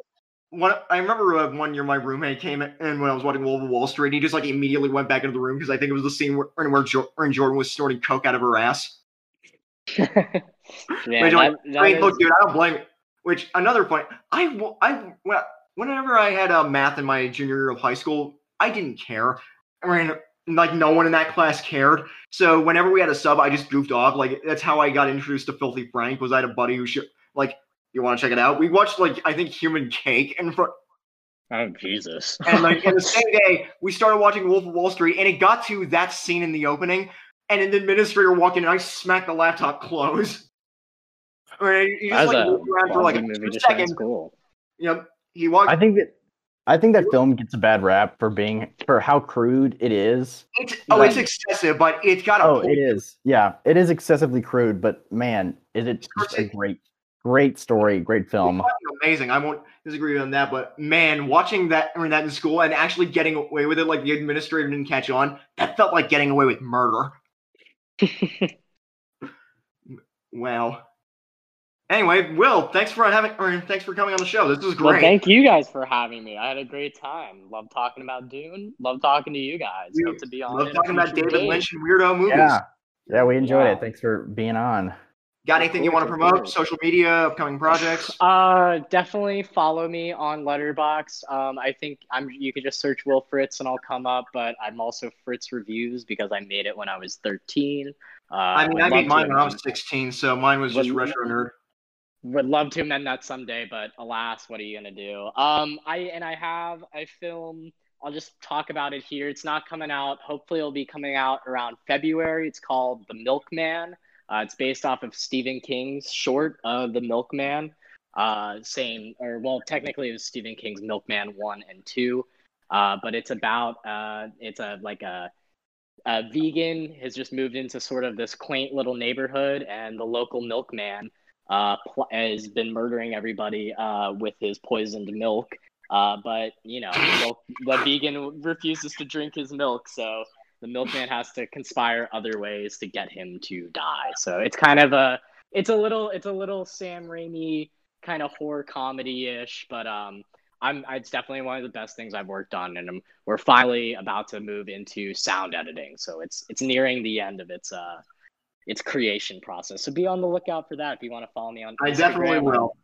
one, I remember uh, one year my roommate came in when I was watching Wolf of Wall Street, he just like immediately went back into the room because I think it was the scene where, where, jo- where Jordan was snorting coke out of her ass. Man, Which, like, that- that I mean, is- look, dude, I don't blame you. Which another point, I, I, when- whenever I had uh, math in my junior year of high school, I didn't care. I mean, like no one in that class cared. So whenever we had a sub, I just goofed off. Like that's how I got introduced to Filthy Frank. Was I had a buddy who should like, you want to check it out? We watched like I think Human Cake and front. Oh Jesus. And like in the same day, we started watching Wolf of Wall Street, and it got to that scene in the opening, and an administrator walked in, and I smacked the laptop closed. I mean, he just That's like a moved around for like a movie two to show in seconds. school. Yep, he walked. I think that I think that film gets a bad rap for being for how crude it is. It's oh, it's excessive, but it's got a Oh, point. it is. Yeah, it is excessively crude, but man, is it just a great, great story, great film. Amazing. I won't disagree on that, but man, watching that I mean, that in school and actually getting away with it, like the administrator didn't catch on, that felt like getting away with murder. Wow. Anyway, Will, thanks for having, or thanks for coming on the show. This was great. Well, thank you guys for having me. I had a great time. Love talking about Dune. Love talking to you guys. We Hope to be on. Love talking about David date. Lynch and weirdo movies. Yeah, yeah, we enjoyed Yeah. it. Thanks for being on. Got anything you want to promote? Social media, upcoming projects? Uh, definitely follow me on Letterboxd. Um, I think I'm. You could just search Will Fritz and I'll come up. But I'm also Fritz Reviews because I made it when I was 13. Uh, I mean, I made mine when I was 16, so mine was just Would- retro nerd. Would love to amend that someday, but alas, what are you gonna do? Um, I and I have a film. I'll just talk about it here. It's not coming out. Hopefully, it'll be coming out around February. It's called The Milkman. Uh, it's based off of Stephen King's short, uh, The Milkman. Uh, same, or well, technically, it was Stephen King's Milkman one and two. Uh, but it's about uh, it's a like a, a vegan has just moved into sort of this quaint little neighborhood, and the local milkman uh, pl- has been murdering everybody uh, with his poisoned milk. Uh, but you know, the, vegan refuses to drink his milk, so the milkman has to conspire other ways to get him to die. So it's kind of a, it's a little, it's a little Sam Raimi kind of horror comedy ish, but um, I'm, it's definitely one of the best things I've worked on, and I'm, we're finally about to move into sound editing. So it's, it's nearing the end of its uh, its creation process. So be on the lookout for that if you want to follow me on. I definitely will.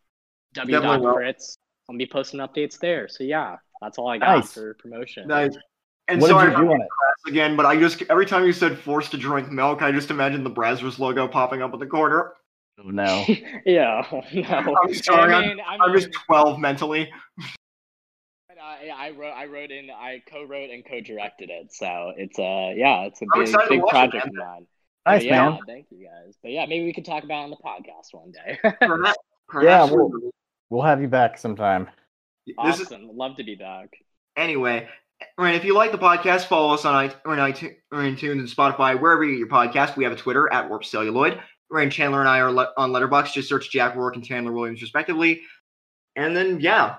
W. Fritz. I'll be posting updates there. So yeah, that's all I got Nice. for promotion. Nice. And What did sorry you do on it? again, but I just every time you said forced to drink milk, I just imagined the Brazzers logo popping up in the corner. Oh, no. yeah, no. I'm sorry, I mean, I I'm just 12 mentally. I, I wrote, I wrote in, I co-wrote and co-directed it. So it's uh, yeah, it's a I'm big, big watch it, project of mine. Nice, But yeah, man. thank you guys. But yeah, maybe we could talk about it on the podcast one day. Perhaps, Yeah, we'll- We'll have you back sometime. this is awesome. Love to be back. anyway. Right, if you like the podcast, follow us on iTunes, or in iTunes, or in iTunes and Spotify, wherever you get your podcast. We have a Twitter at Warp Celluloid. Ryan Chandler and I are le- on Letterboxd. Just search Jack Rourke and Chandler Williams, respectively. And then, yeah,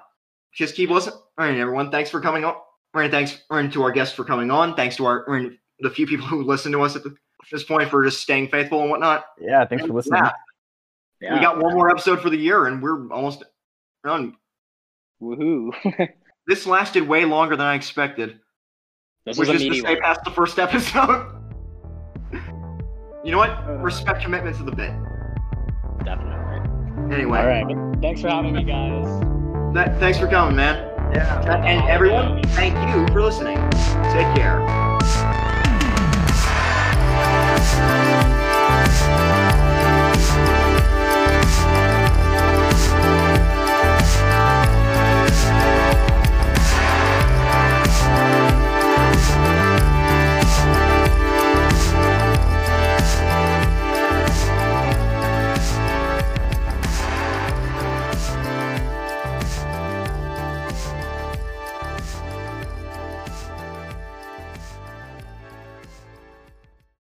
just keep listening. All right, everyone. Thanks for coming on. Ryan, thanks Ryan, to our guests for coming on. Thanks to our Ryan, the few people who listen to us at the, this point for just staying faithful and whatnot. Yeah, thanks for listening. yeah, Yeah. We got one more episode for the year, and we're almost done. Woohoo! This lasted way longer than I expected. this which was a is to meaty stay past the first episode. you know what? Uh. Respect commitment to the bit. Definitely. Anyway, All right. Thanks for having me, guys. that, thanks for coming, man. Yeah. And everyone, thank you for listening. Take care. Thank you.